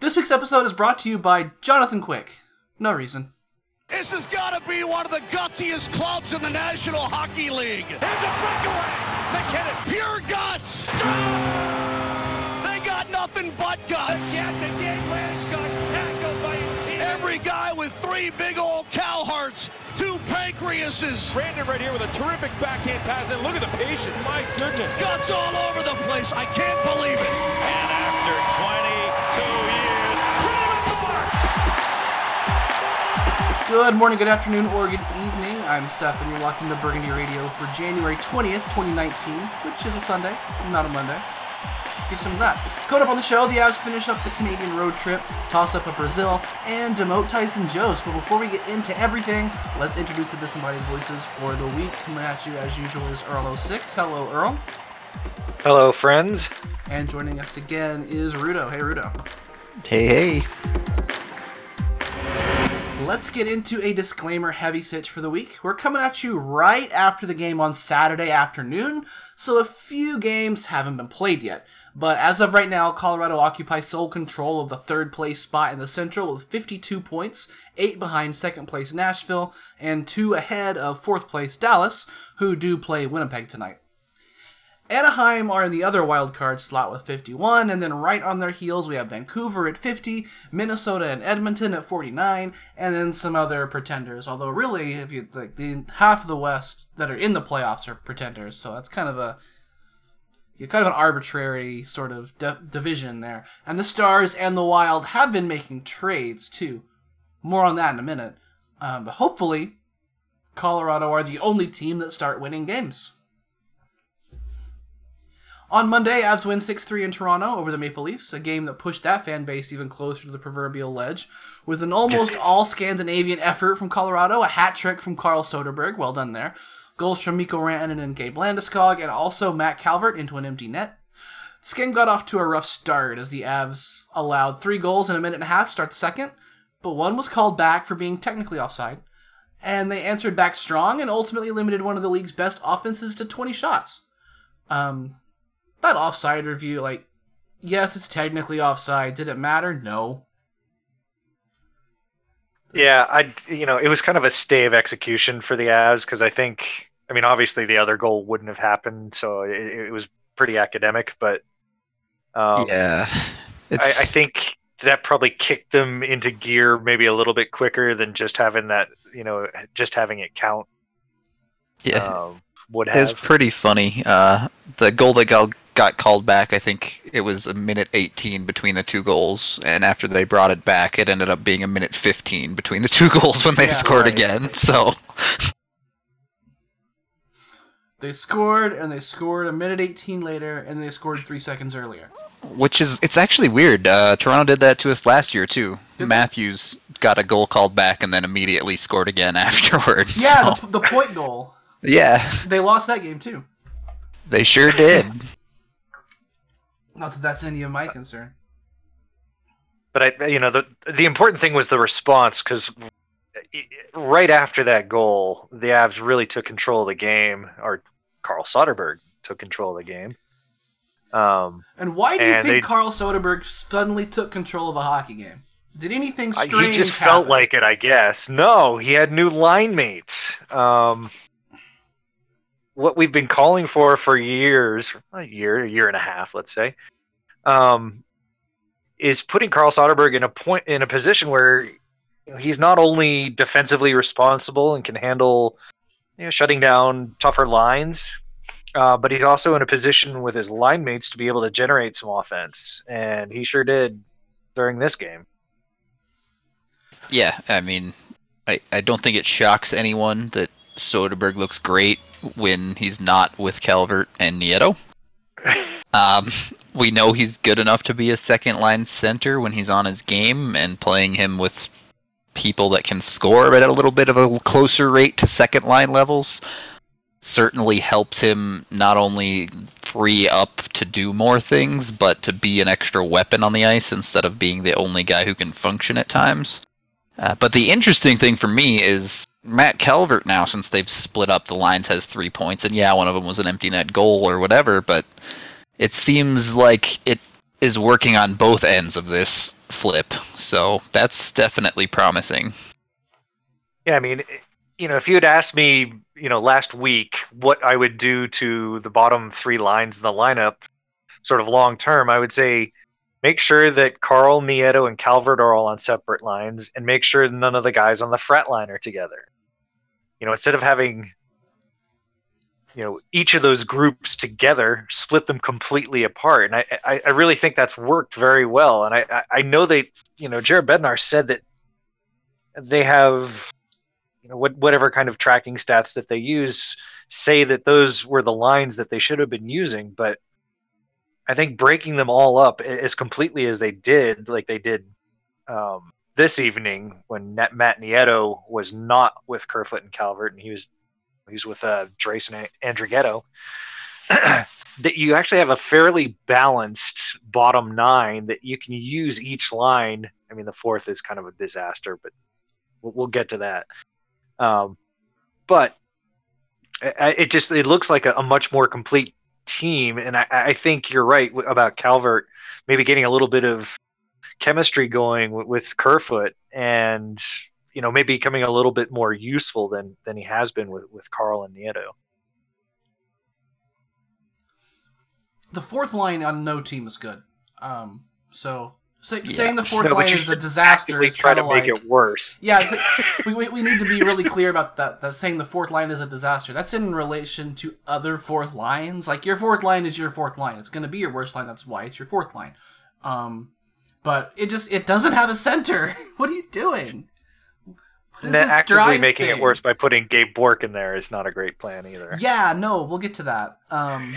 This week's episode is brought to you by Jonathan Quick. No reason. This has got to be one of the gutsiest clubs in the National Hockey League. Here's a breakaway. MacKinnon. Pure guts. They got nothing but guts. Yet the game Lance got tackled by a team. Every guy with three big old cow hearts, two pancreases, Brandon right here with a terrific backhand pass. And look at the patience. My goodness. guts all over the place. I can't believe it. And after 22 Good morning, good afternoon, or good evening. I'm Steph, and you're locked into Burgundy Radio for January 20th, 2019, which is a Sunday, not a Monday. Get some of that. Coming up on the show, the Avs finish up the Canadian road trip, toss up a Brazil, and demote Tyson Jost. But before we get into everything, let's introduce the disembodied voices for the week. Coming at you, as usual, is Earl06. Hello, Earl. Hello, friends. And joining us again is Rudo. Hey, Rudo. Hey, hey. Let's get into a disclaimer heavy sitch for the week. We're coming at you right after the game on Saturday afternoon, so a few games haven't been played yet. But as of right now, Colorado occupies sole control of the third place spot in the Central with 52 points, 8 behind second place Nashville, and 2 ahead of fourth place Dallas, who do play Winnipeg tonight. Anaheim are in the other wild card slot with 51, and then right on their heels we have Vancouver at 50, Minnesota and Edmonton at 49, and then some other pretenders. Although really, if you like, the half of the West that are in the playoffs are pretenders, so that's kind of a you're kind of an arbitrary sort of di- division there. And the Stars and the Wild have been making trades too. More on that in a minute. Um, but hopefully, Colorado are the only team that start winning games. On Monday, Avs win 6 3 in Toronto over the Maple Leafs, a game that pushed that fan base even closer to the proverbial ledge. With an almost all Scandinavian effort from Colorado, a hat trick from Carl Soderberg, well done there, goals from Mikko Rantanen and Gabe Landeskog, and also Matt Calvert into an empty net. This game got off to a rough start as the Avs allowed three goals in a minute and a half to start second, but one was called back for being technically offside. And they answered back strong and ultimately limited one of the league's best offenses to 20 shots. Um, that offside review, like, yes, it's technically offside. Did it matter? No. Yeah, I you know it was kind of a stay of execution for the Avs because I think I mean obviously the other goal wouldn't have happened, so it, it was pretty academic. But um, yeah, I, I think that probably kicked them into gear maybe a little bit quicker than just having that you know just having it count yeah. um, would It was have. pretty funny. Uh, the goal that got, got called back, I think it was a minute 18 between the two goals, and after they brought it back, it ended up being a minute 15 between the two goals when they Yeah, scored right. again. So They scored, and they scored a minute 18 later, and they scored three seconds earlier. which is it's actually weird. Uh, Toronto did that to us last year too. Did they? Matthews got a goal called back and then immediately scored again afterwards. Yeah, so- the, the point goal. Yeah, They lost that game, too. they sure did. Not that that's any of my concern. But I, you know, the the important thing was the response because right after that goal, the Avs really took control of the game, or Carl Soderberg took control of the game. Um, And why do you think they- Carl Soderberg suddenly took control of a hockey game? Did anything I- strange he just felt like it, I guess. No, he had new line mates. Um, what we've been calling for for years, a year, a year and a half, let's say, um, is putting Carl Soderberg in a point in a position where he's not only defensively responsible and can handle, you know, shutting down tougher lines, uh, but he's also in a position with his line mates to be able to generate some offense, and he sure did during this game. Yeah, I mean, I, I don't think it shocks anyone that Soderberg looks great when he's not with Calvert and Nieto. Um, we know he's good enough to be a second line center when he's on his game, and playing him with people that can score but at a little bit of a closer rate to second line levels certainly helps him not only free up to do more things, but to be an extra weapon on the ice instead of being the only guy who can function at times. Uh, but the interesting thing for me is Matt Calvert now, since they've split up, the lines has three points, and yeah, one of them was an empty net goal or whatever. But it seems like it is working on both ends of this flip, so that's definitely promising. Yeah, I mean, eh, you know, if you had asked me, you know, last week what I would do to the bottom three lines in the lineup, sort of long term, I would say make sure that Carl, Nieto, and Calvert are all on separate lines, and make sure none of the guys on the fret line are together. You know, instead of having you know each of those groups together split them completely apart. And i i, I really think that's worked very well. And i i know they you know jared bednar said that they have you know what whatever kind of tracking stats that they use say that those were the lines that they should have been using. But i think breaking them all up as completely as they did like they did um, this evening when Matt Nieto was not with Kerfoot and Calvert and he was he was with uh, Dries and Andrighetto. that you actually have a fairly balanced bottom nine that you can use each line. I mean, the fourth is kind of a disaster, but we'll, we'll get to that. Um, but it just it looks like a, a much more complete team, and I, I, think you're right about Calvert maybe getting a little bit of chemistry going with, with Kerfoot and you know maybe becoming a little bit more useful than than he has been with with Carl and Nieto. The fourth line on no team is good. Um, so say, yeah. saying the fourth no, line is a disaster is try to make like, it worse. Yeah, we, we, we need to be really clear about that. That saying the fourth line is a disaster. That's in relation to other fourth lines. Like your fourth line is your fourth line. It's going to be your worst line. That's why it's your fourth line. Um, but it just it doesn't have a center. what are you doing? actively making thing? it worse by putting Gabe Bourque in there is not a great plan either. Yeah, no, we'll get to that. Um,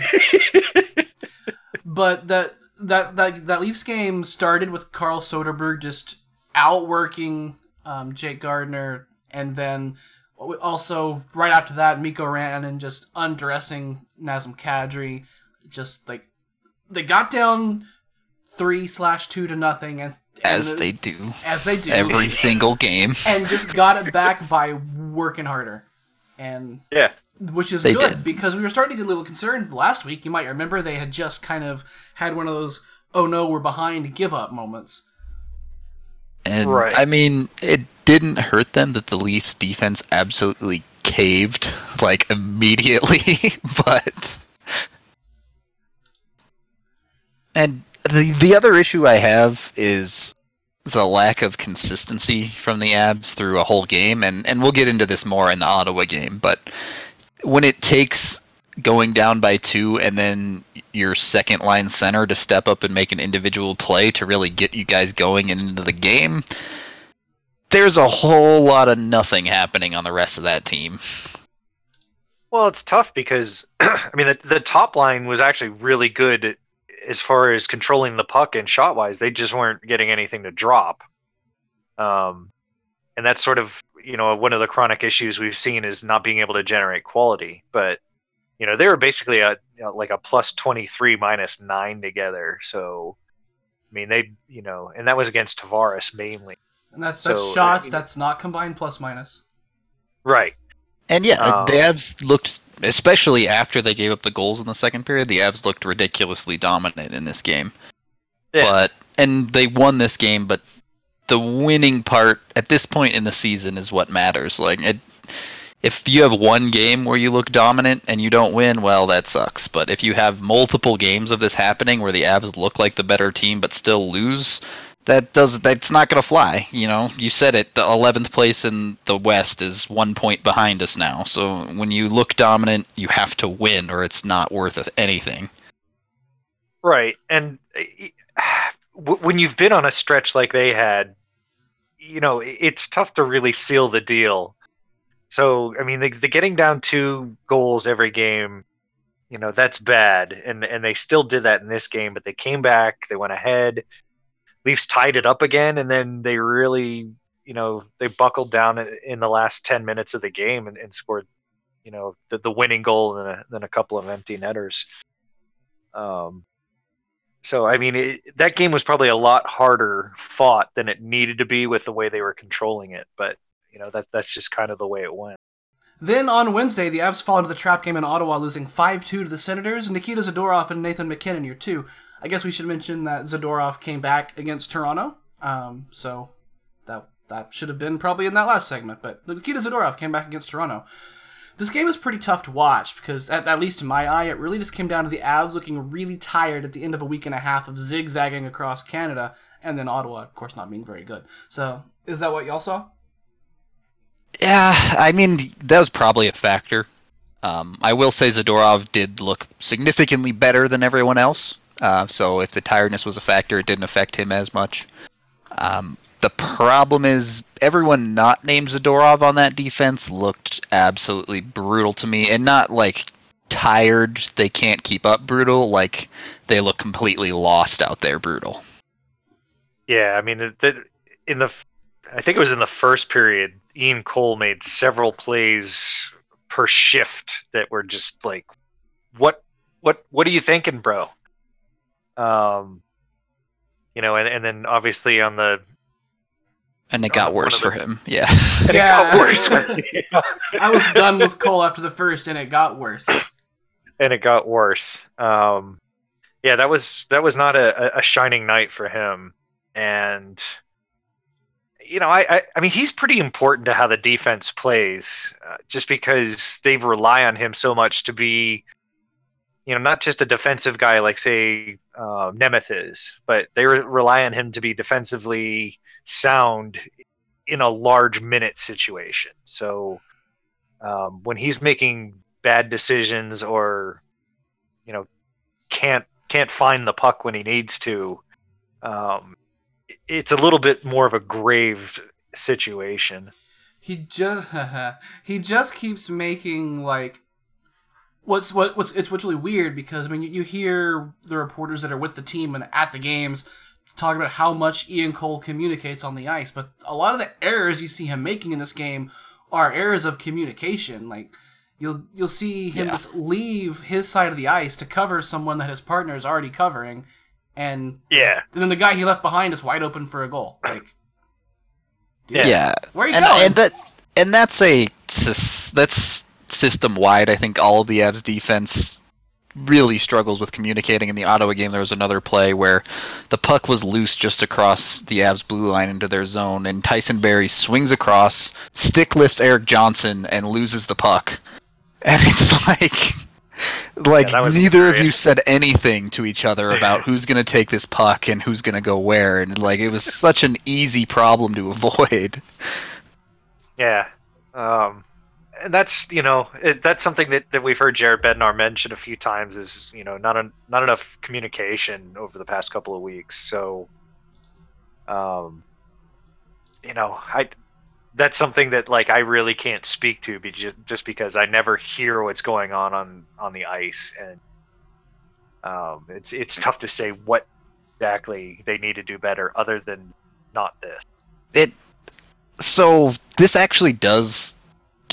but that that that that Leafs game started with Carl Soderberg just outworking um, Jake Gardiner, and then also right after that, Mikko Rantanen just undressing Nazem Kadri. Just like they got down three slash two to nothing, and as they do. As they do. Every single game. And just got it back by working harder. And yeah. Which is they good did. because we were starting to get a little concerned last week. You might remember they had just kind of had one of those oh no, we're behind give up moments. And right. I mean, it didn't hurt them that the Leafs defense absolutely caved like immediately, but and the the other issue I have is the lack of consistency from the Avs through a whole game, and and we'll get into this more in the Ottawa game. But when it takes going down by two and then your second line center to step up and make an individual play to really get you guys going into the game, there's a whole lot of nothing happening on the rest of that team. Well, it's tough because I mean the, the top line was actually really good as far as controlling the puck and shot wise, they just weren't getting anything to drop. Um, and that's sort of you know one of the chronic issues we've seen is not being able to generate quality. But you know they were basically a you know, like a plus twenty three minus nine together. So I mean they you know and that was against Tavares mainly. And that's that's so, shots. that's not combined plus minus. Right. And yeah, um, the Avs looked especially after they gave up the goals in the second period, the Avs looked ridiculously dominant in this game. Yeah. But and they won this game, but the winning part at this point in the season is what matters. Like it, if you have one game where you look dominant and you don't win, well, that sucks. But if you have multiple games of this happening where the Avs look like the better team but still lose, that does that's not going to fly. You know, you said it. The 11th place in the West is one point behind us now. So when you look dominant, you have to win, or it's not worth anything. Right, and eh, eh, when you've been on a stretch like they had, you know, it's tough to really seal the deal. So I mean, the, the getting down two goals every game, you know, that's bad, and and they still did that in this game, but they came back, they went ahead Leafs tied it up again, and then they really, you know, they buckled down in the last ten minutes of the game and, and scored, you know, the, the winning goal and then a couple of empty netters. Um, so I mean, it, that game was probably a lot harder fought than it needed to be with the way they were controlling it. But you know, that that's just kind of the way it went. Then on Wednesday, the Avs fall into the trap game in Ottawa, losing 5 2 to the Senators. Nikita Zadorov and Nathan MacKinnon, your two. I guess we should mention that Zadorov came back against Toronto. Um, so that that should have been probably in that last segment. But Nikita Zadorov came back against Toronto. This game is pretty tough to watch because, at, at least in my eye, it really just came down to the Avs looking really tired at the end of a week and a half of zigzagging across Canada, and then Ottawa, of course, not being very good. So, is that what y'all saw? Yeah, I mean that was probably a factor. Um, I will say Zadorov did look significantly better than everyone else. Uh, so if the tiredness was a factor, it didn't affect him as much. Um, the problem is everyone not named Zadorov on that defense looked absolutely brutal to me, and not like tired. They can't keep up brutal. Like they look completely lost out there brutal. Yeah, I mean, in the, I think it was in the first period, Ian Cole made several plays per shift that were just like, what, what, what are you thinking, bro? Um, you know, and, and then obviously on the, And it got worse for him. Yeah. it Yeah. got worse. I was done with Cole after the first, and it got worse. and it got worse. Um, yeah, that was that was not a, a- a shining night for him, and you know, I, I I mean, he's pretty important to how the defense plays, uh, just because they rely on him so much to be, you know, not just a defensive guy like say uh, Nemeth is, but they re- rely on him to be defensively sound in a large minute situation. So um, when he's making bad decisions or you know can't can't find the puck when he needs to um, it's a little bit more of a grave situation He just he just keeps making like what's what what's it's what's really weird because I mean you, you hear the reporters that are with the team and at the games talk about how much Ian Cole communicates on the ice, but a lot of the errors you see him making in this game are errors of communication. Like you'll you'll see him Yeah. just leave his side of the ice to cover someone that his partner is already covering, and, yeah and then the guy he left behind is wide open for a goal. Like, dude, Yeah. Yeah. where are you and, going? and that and that's a that's system wide. I think all of the Avs defense really struggles with communicating. In the Ottawa game, there was another play where the puck was loose just across the Avs blue line into their zone, and Tyson Barrie swings across, stick lifts Erik Johnson, and loses the puck. And it's like. Like was neither of you said anything to each other about who's going to take this puck and who's going to go where, and like it was such an easy problem to avoid. yeah um, and that's you know it, that's something that, that we've heard Jared Bednar mention a few times is you know not not enough communication over the past couple of weeks. So um you know I that's something that like I really can't speak to be just, just because I never hear what's going on on on the ice. And um it's it's tough to say what exactly they need to do better other than not this. It so this actually does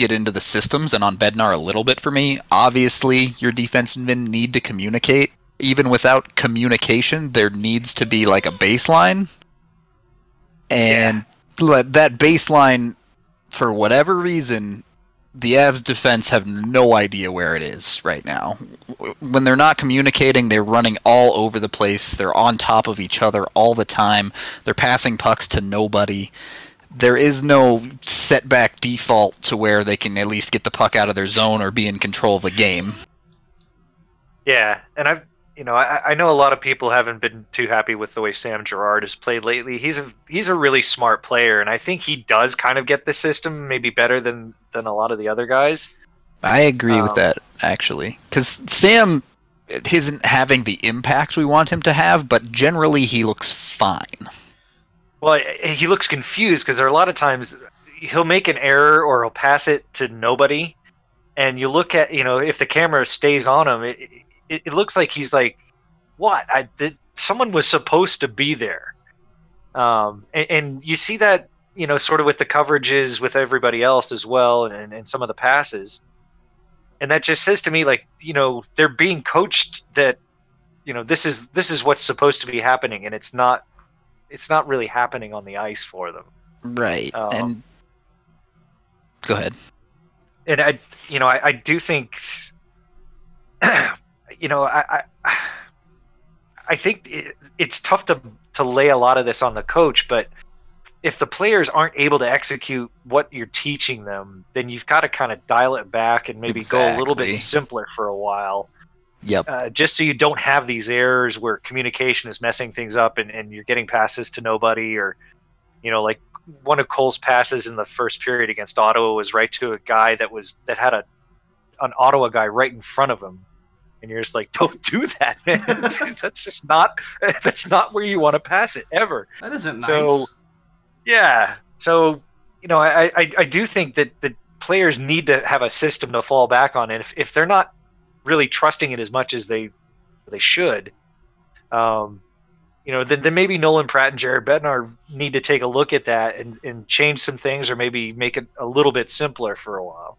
get into the systems and on Bednar a little bit for me. Obviously, your defensemen need to communicate. Even without communication, there needs to be like a baseline. And le- that baseline, for whatever reason, the Avs defense have no idea where it is right now. When they're not communicating, they're running all over the place. They're on top of each other all the time. They're passing pucks to nobody. There is no setback default to where they can at least get the puck out of their zone or be in control of the game. Yeah, and I've you know I, I know a lot of people haven't been too happy with the way Sam Girard has played lately. He's a he's a really smart player, and I think he does kind of get the system maybe better than than a lot of the other guys. I agree with Um, that actually, because Sam isn't having the impact we want him to have, but generally he looks fine. Well, he looks confused because there are a lot of times he'll make an error or he'll pass it to nobody, and you look at you know if the camera stays on him, it it, it looks like he's like, what? I did. Someone was supposed to be there, um, and, and you see that you know sort of with the coverages with everybody else as well, and and some of the passes, and that just says to me like you know they're being coached that you know this is this is what's supposed to be happening, and it's not it's not really happening on the ice for them. Right. Um, and go ahead. And I, you know, I, I do think, you know, I, I, I think it, it's tough to to lay a lot of this on the coach, but if the players aren't able to execute what you're teaching them, then you've got to kind of dial it back and maybe go a little bit simpler for a while, Yep. uh, just so you don't have these errors where communication is messing things up and, and you're getting passes to nobody or, you know, like one of Cole's passes in the first period against Ottawa was right to a guy that was that had a an Ottawa guy right in front of him. And you're just like, don't do that, man. that's just not that's not where you want to pass it ever. That isn't nice. So- Yeah. So, you know, I, I, I do think that the players need to have a system to fall back on. And if, if they're not really trusting it as much as they they should, um, you know, then, then maybe Nolan Pratt and Jared Bednar need to take a look at that and, and change some things or maybe make it a little bit simpler for a while.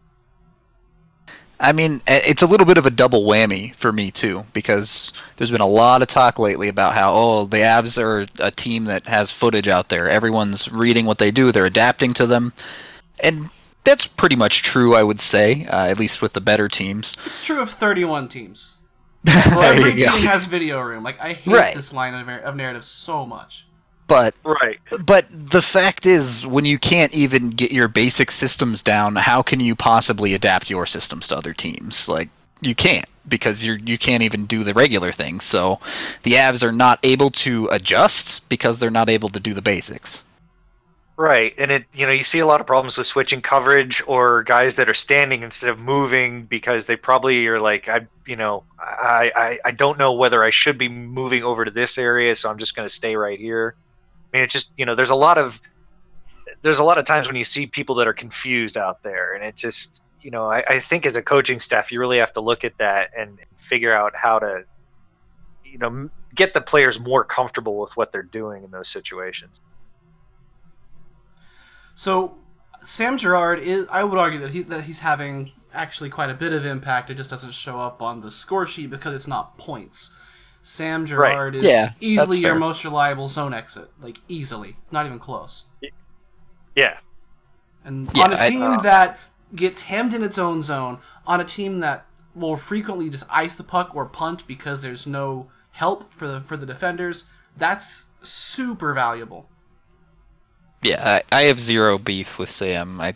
I mean, it's a little bit of a double whammy for me too, because there's been a lot of talk lately about how oh the Avs are a team that has footage out there. Everyone's reading what they do, they're adapting to them, and that's pretty much true, I would say, uh, at least with the better teams. it's true of 31 teams. Every you go. team has video room. Like I hate Right. this line of, of narrative so much. But Right. but the fact is, when you can't even get your basic systems down, how can you possibly adapt your systems to other teams? Like you can't because you're you can't even do the regular things. So the Avs are not able to adjust because they're not able to do the basics. Right, and it you know you see a lot of problems with switching coverage or guys that are standing instead of moving because they probably are like I you know I I, I don't know whether I should be moving over to this area, so I'm just going to stay right here. I mean, it's just you know there's a lot of there's a lot of times when you see people that are confused out there, and it just you know I, I think as a coaching staff you really have to look at that and figure out how to you know get the players more comfortable with what they're doing in those situations. So Sam Girard is I would argue that he's that he's having actually quite a bit of impact. It just doesn't show up on the score sheet because it's not points. Sam Girard is Yeah, easily your most reliable zone exit. Like easily. Not even close. Yeah. And Yeah, on a team uh, that gets hemmed in its own zone, on a team that will frequently just ice the puck or punt because there's no help for the for the defenders, that's super valuable. Yeah, I, I have zero beef with Sam. I,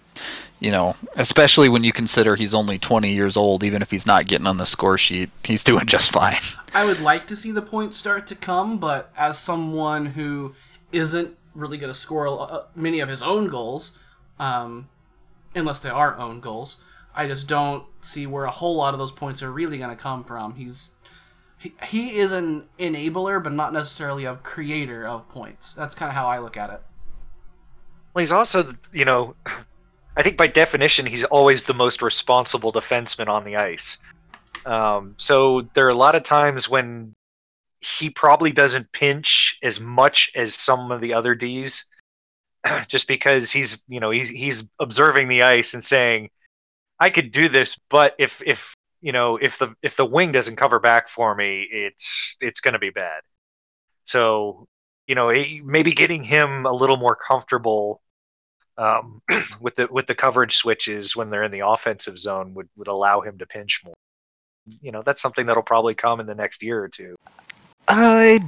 you know, especially when you consider he's only 20 years old. Even if he's not getting on the score sheet, he's doing just fine. I would like to see the points start to come, but as someone who isn't really going to score uh, many of his own goals, um, unless they are own goals, I just don't see where a whole lot of those points are really going to come from. He's he, he is an enabler, but not necessarily a creator of points. That's kind of how I look at it. Well, he's also, you know, I think by definition, he's always the most responsible defenseman on the ice. Um, so there are a lot of times when he probably doesn't pinch as much as some of the other Ds, just because he's, you know, he's he's observing the ice and saying, "I could do this, but if if you know if the if the wing doesn't cover back for me, it's it's going to be bad." So you know, maybe getting him a little more comfortable um, with the with the coverage switches when they're in the offensive zone would, would allow him to pinch more. You know, that's something that'll probably come in the next year or two. I,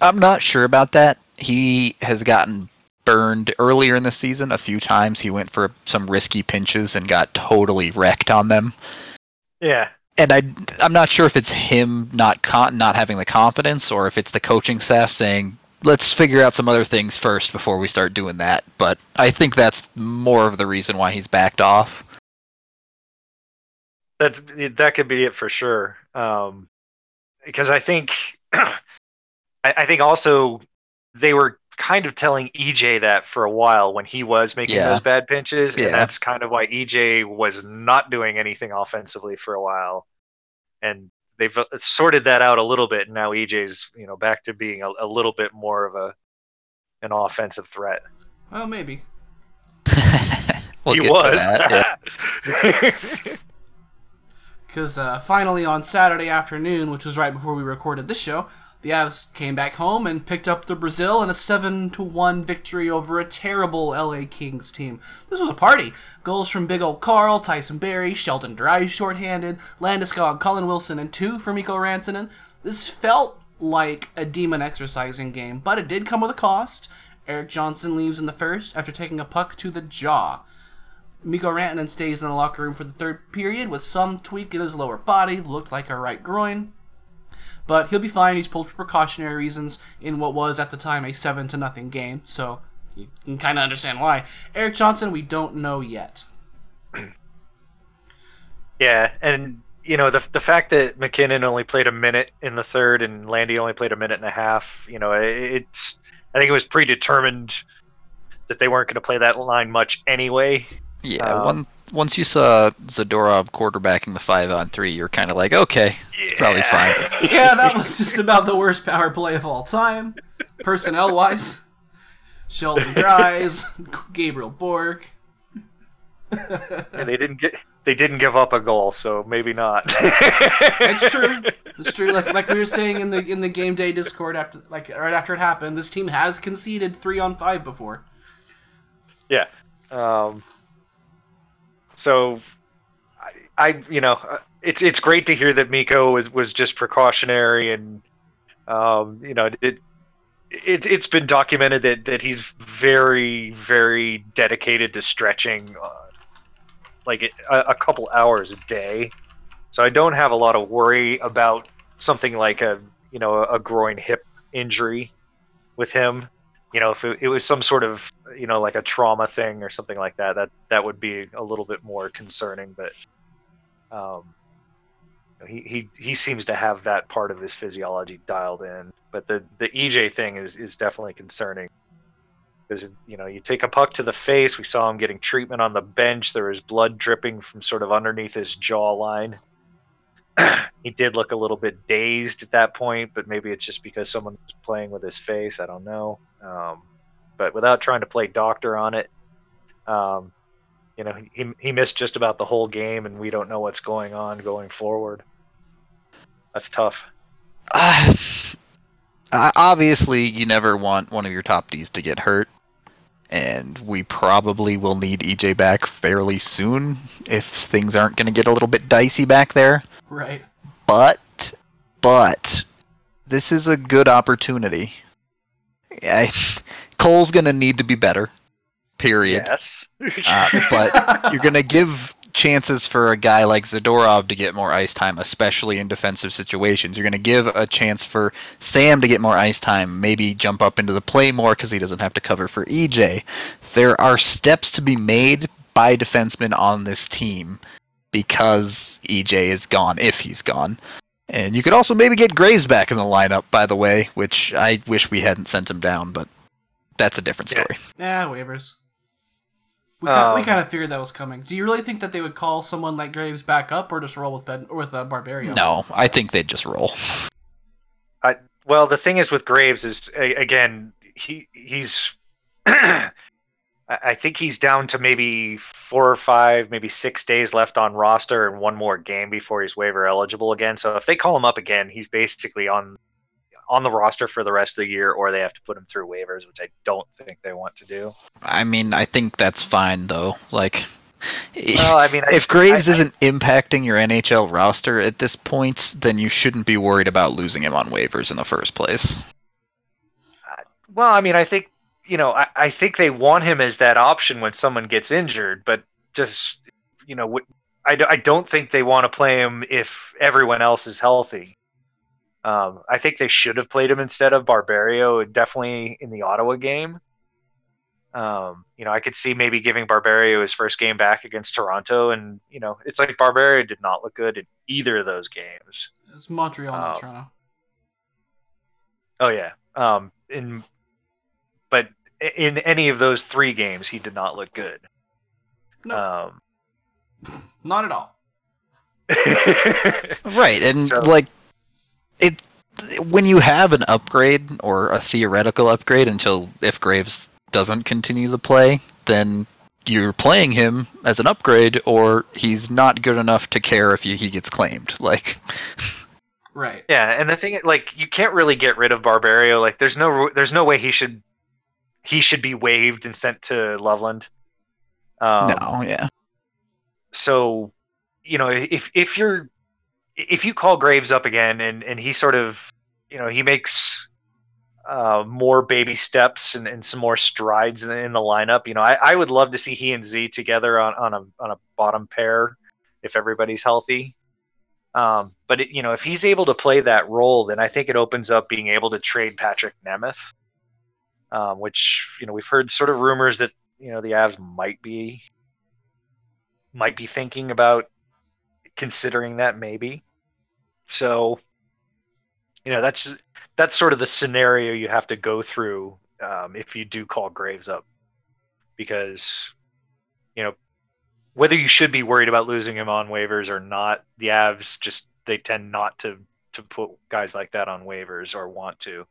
I'm not sure about that. He has gotten burned earlier in the season a few times. He went for some risky pinches and got totally wrecked on them. Yeah, And I, I'm not sure if it's him not con- not having the confidence or if it's the coaching staff saying, let's figure out some other things first before we start doing that. But I think that's more of the reason why he's backed off. that that could be it for sure. Um, because I think I, I think also they were kind of telling EJ that for a while when he was making Yeah. those bad pinches, Yeah. and that's kind of why EJ was not doing anything offensively for a while, and they've uh, sorted that out a little bit. And now EJ's you know back to being a, a little bit more of a an offensive threat. Well, maybe. we'll he get was. to that. yeah. Because uh, finally on Saturday afternoon, which was right before we recorded this show, the Avs came back home and picked up the Brazil in a 7 to 1 victory over a terrible LA Kings team. This was a party. Goals from Big Old Carl, Tyson Barrie, Sheldon Dries shorthanded, Landeskog, Colin Wilson, and two for Mikko Rantanen. This felt like a demon exercising game, but it did come with a cost. Erik Johnson leaves in the first after taking a puck to the jaw. Mikko Rantanen stays in the locker room for the third period with some tweak in his lower body, looked like a right groin. But he'll be fine. He's pulled for precautionary reasons in what was at the time a seven to nothing game, so you can kind of understand why. Erik Johnson, we don't know yet. Yeah, and you know the the fact that MacKinnon only played a minute in the third and Landy only played a minute and a half, you know, it- it's I think it was predetermined that they weren't going to play that line much anyway. Yeah, Um, one, once you saw Zadorov quarterbacking the five on three, you're kind of like, okay, it's probably fine. Yeah, that was just about the worst power play of all time, personnel wise. Sheldon Dries, Gabriel Bourque. And they didn't get they didn't give up a goal, so maybe not. It's true. It's true. Like like we were saying in the in the game day Discord after like right after it happened, this team has conceded three on five before. Yeah. Um, so, I, I, you know, uh, it's it's great to hear that Mikko was was just precautionary, and um, you know, it, it it's been documented that that he's very very dedicated to stretching, uh, like a, a couple hours a day. So I don't have a lot of worry about something like a you know a groin hip injury with him you know if it, it was some sort of you know like a trauma thing or something like that that that would be a little bit more concerning but um he he he seems to have that part of his physiology dialed in but the the EJ thing is is definitely concerning because you know you take a puck to the face we saw him getting treatment on the bench there was blood dripping from sort of underneath his jawline he did look a little bit dazed at that point, but maybe it's just because someone was playing with his face. I don't know. Um, but without trying to play doctor on it, um, you know, he he missed just about the whole game, and we don't know what's going on going forward. That's tough. Uh, obviously, you never want one of your top Ds to get hurt, and we probably will need EJ back fairly soon if things aren't going to get a little bit dicey back there. Right. But, but, this is a good opportunity. I, Cole's going to need to be better. Period. Yes. Uh, but you're going to give chances for a guy like Zadorov to get more ice time, especially in defensive situations. You're going to give a chance for Sam to get more ice time, maybe jump up into the play more because he doesn't have to cover for EJ. There are steps to be made by defensemen on this team because EJ is gone, if he's gone. And you could also maybe get Graves back in the lineup, by the way, which I wish we hadn't sent him down, but that's a different story. Yeah, waivers. We kind, we Um, kind of figured that was coming. Do you really think that they would call someone like Graves back up, or just roll with Ben or with uh, Barberio? No, I think they'd just roll. Well, the thing is with Graves is again he he's I think he's down to maybe four or five, maybe six days left on roster and one more game before he's waiver eligible again. So if they call him up again, he's basically on on the roster for the rest of the year, or they have to put him through waivers, which I don't think they want to do. I mean, I think that's fine though. Like, Well, I mean, I- if Graves I- I- isn't impacting your NHL roster at this point, then you shouldn't be worried about losing him on waivers in the first place. Uh, well, I mean, I think you know, I, I think they want him as that option when someone gets injured, but just you know, I, I, don't think they want to play him if everyone else is healthy. Um, I think they should have played him instead of Barberio, definitely in the Ottawa game. Um, you know, I could see maybe giving Barberio his first game back against Toronto, and you know, it's like Barberio did not look good in either of those games. It's Montreal, not Oh. Toronto. Oh yeah. Um in but in any of those three games he did not look good. No, Um not at all. Right, and So- like it when you have an upgrade or a theoretical upgrade until if Graves doesn't continue the play, then you're playing him as an upgrade or he's not good enough to care if you, he gets claimed. Like Right. yeah, and the thing like you can't really get rid of Barberio. Like there's no there's no way he should he should be waived and sent to Loveland. Um, no, yeah. so you know if if you're if you call Graves up again and and he sort of you know he makes uh, more baby steps and, and some more strides in, in the lineup. You know, I, I would love to see he and Z together on, on a on a bottom pair if everybody's healthy. Um, but it, you know, if he's able to play that role, then I think it opens up being able to trade Patrik Nemeth, um, which you know we've heard sort of rumors that you know the Avs might be might be thinking about considering that maybe. So, you know, that's that's sort of the scenario you have to go through um, if you do call Graves up, because you know whether you should be worried about losing him on waivers or not, the Avs just they tend not to to put guys like that on waivers or want to.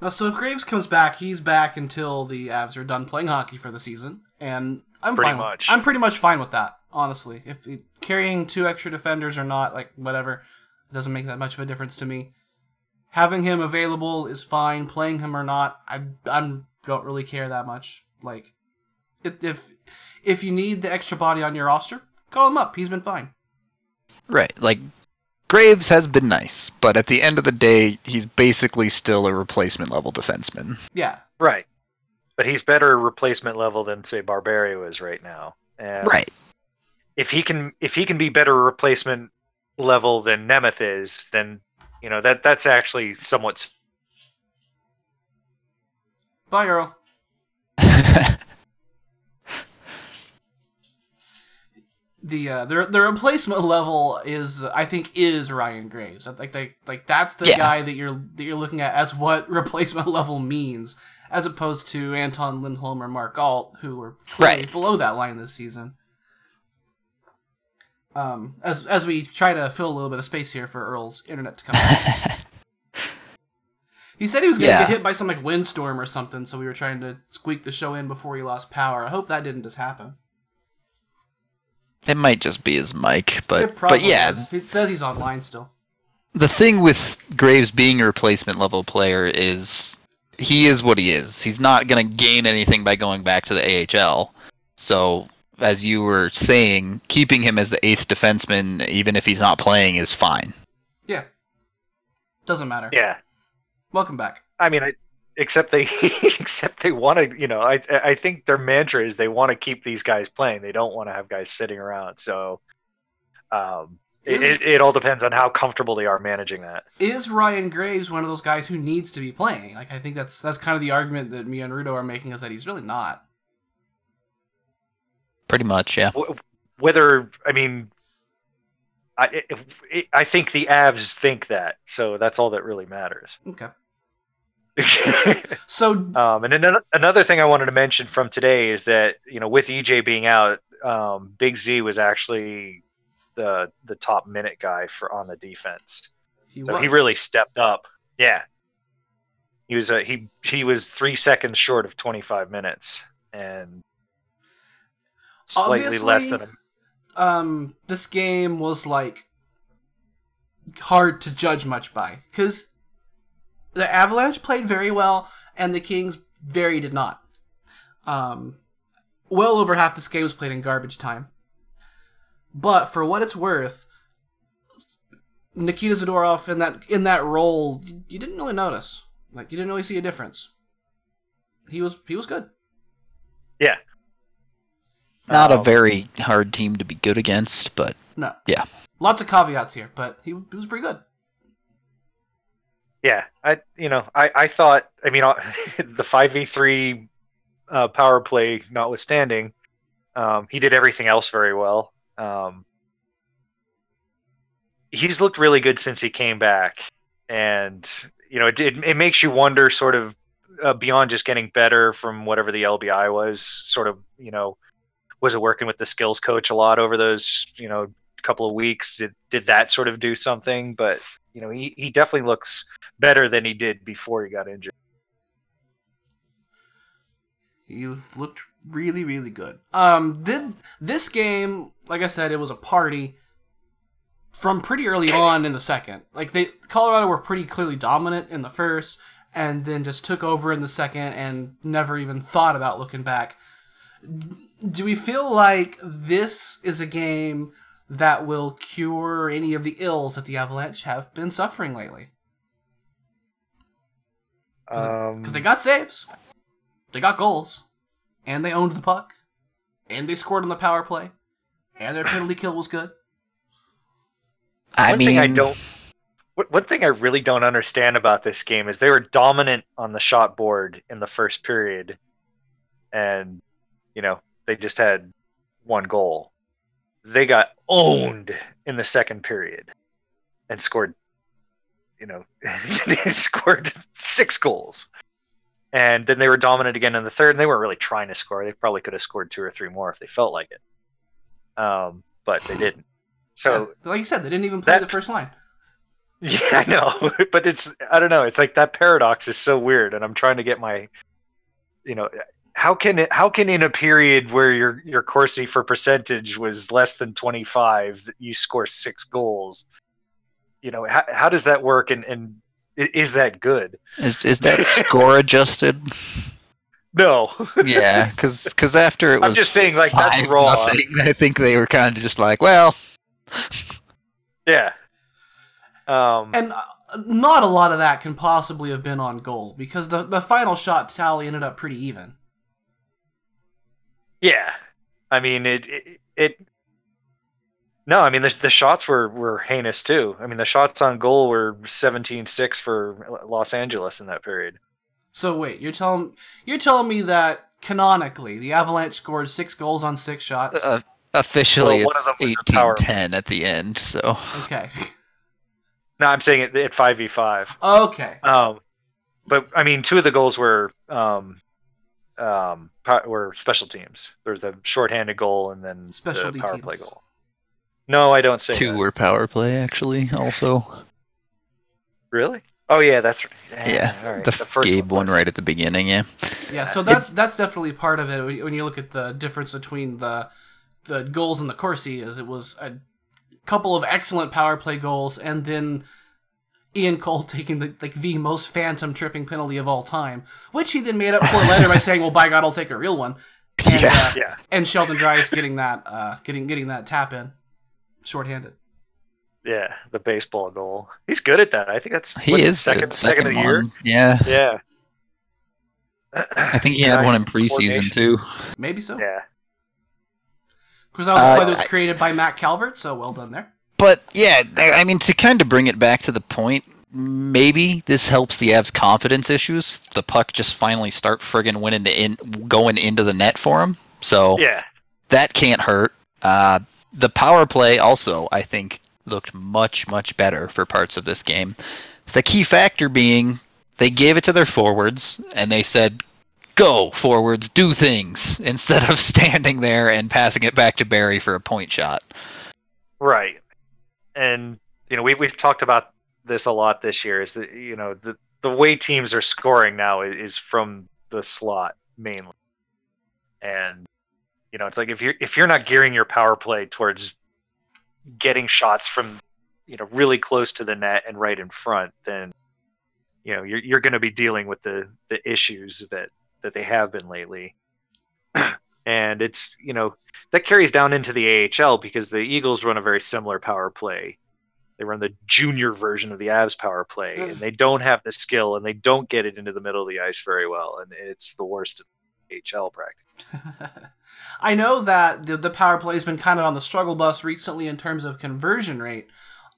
Now, so if Graves comes back, he's back until the Avs are done playing hockey for the season, and I'm Pretty fine. much. With, I'm pretty much fine with that, honestly. If it, carrying two extra defenders or not, like whatever, it doesn't make that much of a difference to me. Having him available is fine. Playing him or not, I I don't really care that much. Like, if if if you need the extra body on your roster, call him up. He's been fine. Right. Like Graves has been nice, but at the end of the day, he's basically still a replacement level defenseman. Yeah, Right. But he's better replacement level than say Barberio is right now. And Right. if he can if he can be better replacement level than Nemeth is, then you know that that's actually somewhat bye, Earl. the uh, the the replacement level is I think is Ryan Graves. Like they like that's the Yeah. guy that you're that you're looking at as what replacement level means, as opposed to Anton Lindholm or Mark Alt, who were Right. below that line this season. Um, as as we try to fill a little bit of space here for Earl's internet to come. He said he was going to Yeah. get hit by some like windstorm or something, so we were trying to squeak the show in before he lost power. I hope that didn't just happen. It might just be his mic, but but yeah, is. It says he's online still. the thing with Graves being a replacement level player is he is what he is. He's not going to gain anything by going back to the AHL. So, as you were saying, keeping him as the eighth defenseman, even if he's not playing, is fine. Yeah. Doesn't matter. yeah. Welcome back. I mean, I, except they except they want to. You know, I I think their mantra is they want to keep these guys playing. They don't want to have guys sitting around. So, um, it, Is- it, it all depends on how comfortable they are managing that. Is Ryan Graves one of those guys who needs to be playing? Like I think that's that's kind of the argument that me and Rudo are making is that he's really not. Pretty much, yeah. Whether I mean. I, if, I think the Avs think that, so that's all that really matters. Okay. So Um, and then another thing I wanted to mention from today is that you know with EJ being out, um, Big Z was actually the the top minute guy for on the defense. he So was. he really stepped up. Yeah, he was uh, he he was three seconds short of 25 minutes and slightly less than a um this game was like hard to judge much by because the Avalanche played very well and the Kings very did not. Um, well over half this game was played in garbage time. But for what it's worth, Nikita Zadorov in that in that role, you, you didn't really notice. Like you didn't really see a difference. He was he was good. yeah. Not a Um, very hard team to be good against, but No. Yeah. Lots of caveats here, but he, he was pretty good. Yeah, I you know I I thought I mean the five v three uh, power play notwithstanding, um, he did everything else very well. Um, he's looked really good since he came back, and you know it it, it makes you wonder sort of uh, beyond just getting better from whatever the LBI was. Sort of you know was it working with the skills coach a lot over those you know couple of weeks? Did did that sort of do something? But you know he he definitely looks better than he did before he got injured. He looked really, really good. Um, did this game, like I said, it was a party from pretty early on in the second. Like they, Colorado were pretty clearly dominant in the first, and then just took over in the second, and never even thought about looking back. Do we feel like this is a game that will cure any of the ills that the Avalanche have been suffering lately. Um, Because they got saves, they got goals, and they owned the puck, and they scored on the power play, and their penalty kill was good. I one mean, thing I don't. One one thing I really don't understand about this game is they were dominant on the shot board in the first period, and you know they just had one goal. They got owned in the second period, and scored. You know, they scored six goals, and then they were dominant again in the third. And they weren't really trying to score. They probably could have scored two or three more if they felt like it, um, but they didn't. So Yeah, like you said, they didn't even play that- the first line. Yeah, I know, but it's I don't know. It's like that paradox is so weird, and I'm trying to get my, you know, how can it? How can in a period where your your Corsi for percentage was less than 25, that you score six goals? You know, how, how does that work? And and is that good? is, is that score adjusted? No. Yeah, because because after it I'm was just saying, like, that's five raw. nothing, I think they were kind of just like, well, yeah. Um. And uh, not a lot of that can possibly have been on goal because the, the final shot tally ended up pretty even. Yeah, I mean it. It. it no, I mean the, the shots were, were heinous too. I mean the shots on goal were 17-6 for Los Angeles in that period. So wait, you're telling you're telling me that canonically the Avalanche scored six goals on six shots? uh, officially Well, it's them was a power 18-10 at the end. So okay, No, I'm saying it at five v five. okay, Um, but I mean two of the goals were um, um, po- were special teams. There's a shorthanded goal and then Specialty the power teams. play goal. No, I don't say two that. were power play actually. Also, Really? Oh yeah, that's yeah, all right. the, first Gabe one was. right at the beginning. Yeah, yeah. So that that's definitely part of it when you- when you look at the difference between the the goals and the Corsi is it was a couple of excellent power play goals and then Ian Cole taking the like the most phantom tripping penalty of all time, which he then made up for later by saying, "Well, by God, I'll take a real one." And, Yeah. uh, Yeah. and Sheldon Dries getting that uh, getting getting that tap in, shorthanded. Yeah, the baseball goal. He's good at that. I think that's he is second good. second, of the year. Yeah, Yeah. I think he had one in preseason too. Maybe so. Yeah. Because that was a Uh, play that was I- created by Matt Calvert, so well done there. But yeah, I mean, to kind of bring it back to the point, maybe this helps the Avs' confidence issues. The puck just finally start friggin' winning the in, going into the net for him. So Yeah. that can't hurt. Uh, the power play also, I think, looked much much better for parts of this game. The key factor being they gave it to their forwards and they said, "Go forwards, do things," instead of standing there and passing it back to Barrie for a point shot. Right. And you know, we we've talked about this a lot this year. Is that you know the the way teams are scoring now is from the slot mainly, and you know it's like if you're if you're not gearing your power play towards getting shots from you know really close to the net and right in front, then you know you're you're going to be dealing with the the issues that that they have been lately. and it's you know that carries down into the AHL because the Eagles run a very similar power play. They run the junior version of the Avs power play, and they don't have the skill, and they don't get it into the middle of the ice very well, and it's the worst in AHL practice. I know that the, the power play has been kind of on the struggle bus recently in terms of conversion rate.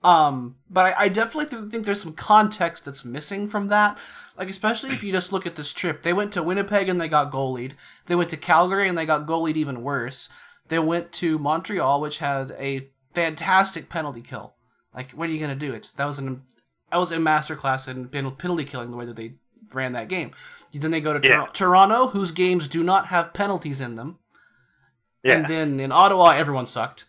Um, but I, I definitely th- think there's some context that's missing from that. Like, especially if you just look at this trip. They went to Winnipeg and they got goalied. They went to Calgary and they got goalied even worse. They went to Montreal, which had a fantastic penalty kill. Like, what are you going to do? It's That was an that was a masterclass in penalty killing the way that they ran that game. Then they go to Yeah. Tor- Toronto, whose games do not have penalties in them. Yeah, And then in Ottawa, everyone sucked.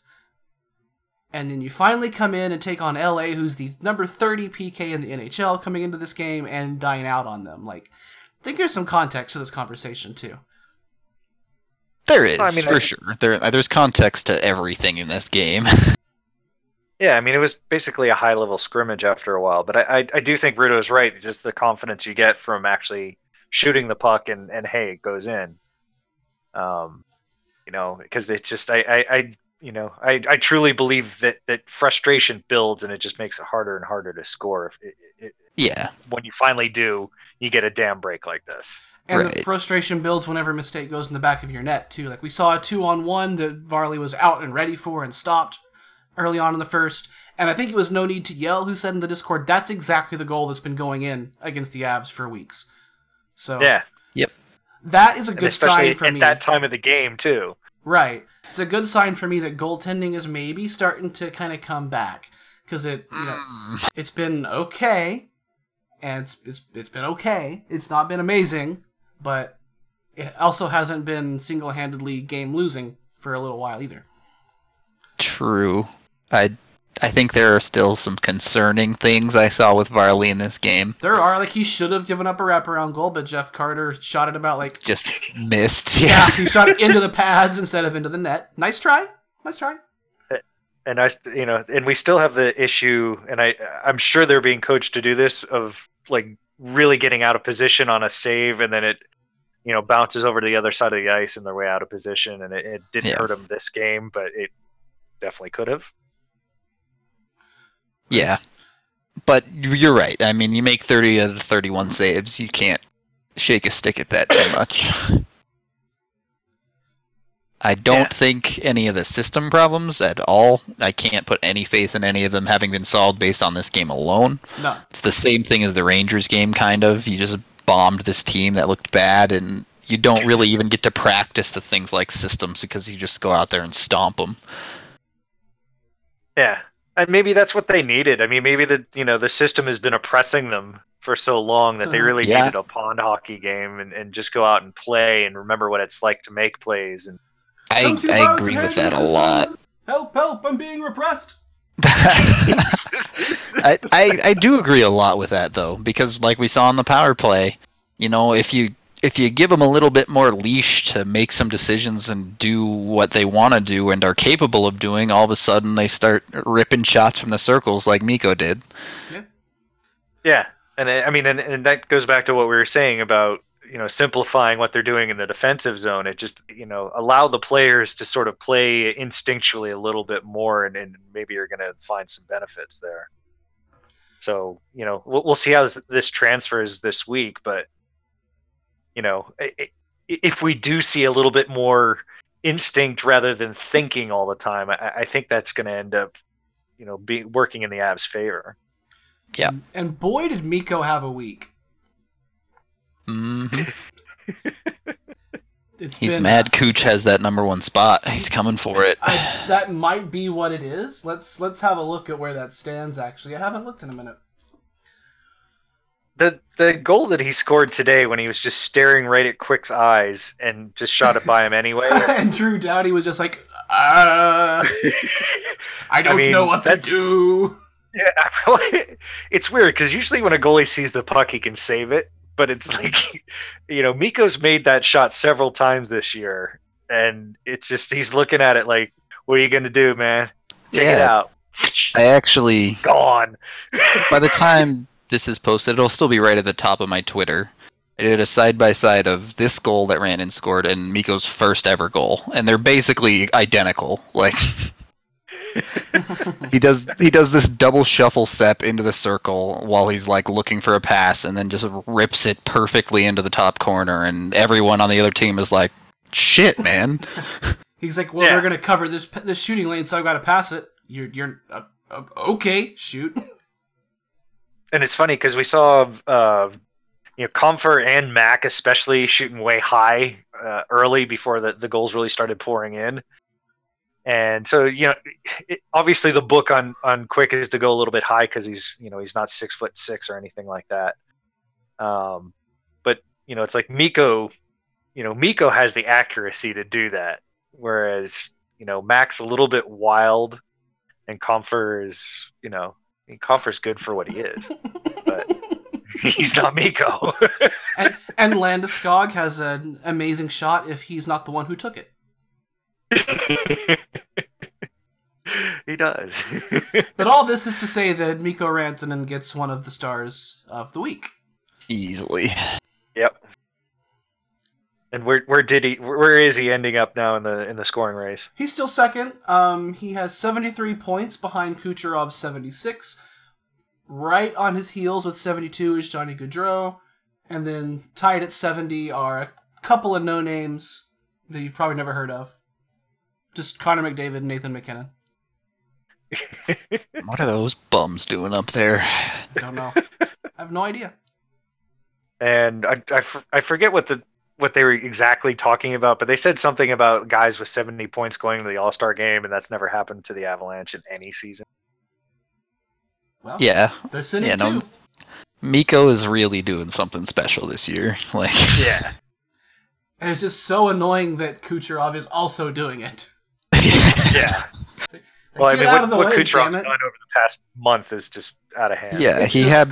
And then you finally come in and take on LA, who's the number 30 PK in the NHL coming into this game and dying out on them. Like, I think there's some context to this conversation, too. There is, I mean, for I- sure. There, there's context to everything in this game. yeah. I mean, it was basically a high level scrimmage after a while, but I, I, I do think Rudo is right. Just the confidence you get from actually shooting the puck and, and hey, it goes in. Um, you know, because it's just I, I, I you know, I, I truly believe that that frustration builds and it just makes it harder and harder to score. If it, it, Yeah. when you finally do, you get a damn break like this. And the frustration builds whenever a mistake goes in the back of your net too. Like we saw a two on one that Varley was out and ready for and stopped early on in the first. And I think it was no need to yell who said in the Discord, that's exactly the goal that's been going in against the Avs for weeks. So Yeah, Yep. that is a and good especially sign for at me. that time of the game too. Right. It's a good sign for me that goaltending is maybe starting to kind of come back because it, you know, Mm. it's been okay, and it's, it's it's been okay. It's not been amazing, but it also hasn't been single handedly game losing for a little while either. True. I I think there are still some concerning things I saw with Varley in this game. There are like he should have given up a wraparound goal, but Jeff Carter shot it about like Just missed. yeah, Yeah. he shot it into the pads instead of into the net. Nice try, nice try. and I, you know, and we still have the issue, and I, I'm sure they're being coached to do this of like really getting out of position on a save, and then it, you know, bounces over to the other side of the ice and they're way out of position, and it, it didn't Yeah. hurt them this game, but it definitely could have. Yeah. But you're right. I mean, you make 30 of the 31 saves. You can't shake a stick at that too much. I don't Yeah. think any of the system problems at all. I can't put any faith in any of them having been solved based on this game alone. No, It's the same thing as the Rangers game, kind of. You just bombed this team that looked bad, and you don't really even get to practice the things like systems because you just go out there and stomp them. Yeah, and maybe that's what they needed. I mean, maybe the you know the system has been oppressing them for so long that they Hmm. really Yeah. needed a pond hockey game and, and just go out and play and remember what it's like to make plays and I, Come see the I agree with that a lot. Help! Help! I'm being repressed. I, I I do agree a lot with that though, because like we saw in the power play, you know, if you if you give them a little bit more leash to make some decisions and do what they want to do and are capable of doing, all of a sudden they start ripping shots from the circles like Mikko did. Yeah, yeah, and I I mean, and, and that goes back to what we were saying about you know simplifying what they're doing in the defensive zone. It just you know allow the players to sort of play instinctually a little bit more, and, and maybe you're going to find some benefits there. So you know we'll, we'll see how this, this transfers this week, but you know i- i- if we do see a little bit more instinct rather than thinking all the time, I, I think that's going to end up you know be working in the Avs' favor. Yeah. And boy, did Mikko have a week. hmm It's He's been, mad. Cooch has that number one spot. He's coming for it. I, that might be what it is. Let's let's have a look at where that stands. Actually, I haven't looked in a minute. The the goal that he scored today when he was just staring right at Quick's eyes and just shot it by him anyway. and Drew Doughty was just like, uh, I don't mean, know what to do. yeah, it's weird because usually when a goalie sees the puck, he can save it. But it's like, you know, Mikko's made that shot several times this year, and it's just he's looking at it like, "What are you gonna do, man? Check it Yeah. out." I actually Gone. by the time this is posted, it'll still be right at the top of my Twitter. I did a side by side of this goal that Randon scored and Mikko's first ever goal, and they're basically identical. Like he does, he does this double shuffle step into the circle while he's like looking for a pass, and then just rips it perfectly into the top corner, and everyone on the other team is like, "Shit, man!" He's like, well, Yeah. they're gonna cover this this shooting lane, so I've got to pass it. You're you're uh, uh, okay. Shoot. And it's funny because we saw uh, you know Compher and Mac especially shooting way high uh, early before the, the goals really started pouring in. And so you know, it, obviously the book on on Quick is to go a little bit high because he's you know he's not six foot six or anything like that. Um, but you know it's like Mikko, you know Mikko has the accuracy to do that, whereas you know Mac's a little bit wild, and Compher is you know mean, Compher's good for what he is, but he's not Mikko. and and Landeskog has an amazing shot if he's not the one who took it. he does. But all this is to say that Mikko Rantanen gets one of the stars of the week. Easily. yep. And where where did he? Where is he ending up now in the in the scoring race? He's still second. Um, he has 73 points behind Kucherov's 76. Right on his heels with 72 is Johnny Gaudreau. And then tied at 70 are a couple of no names that you've probably never heard of. Just Connor McDavid and Nathan MacKinnon. What are those bums doing up there? I Don't know. I have no idea. and I, I, I forget what the what they were exactly talking about, but they said something about guys with 70 points going to the All Star game, and that's never happened to the Avalanche in any season. Well, Yeah, they're sitting Yeah, two. no- Mikko is really doing something special this year. Like, Yeah, And it's just so annoying that Kucherov is also doing it. yeah. Like, Well, I mean, what, of the what way, Kucherov's damn done over the past month is just out of hand. yeah, It's he had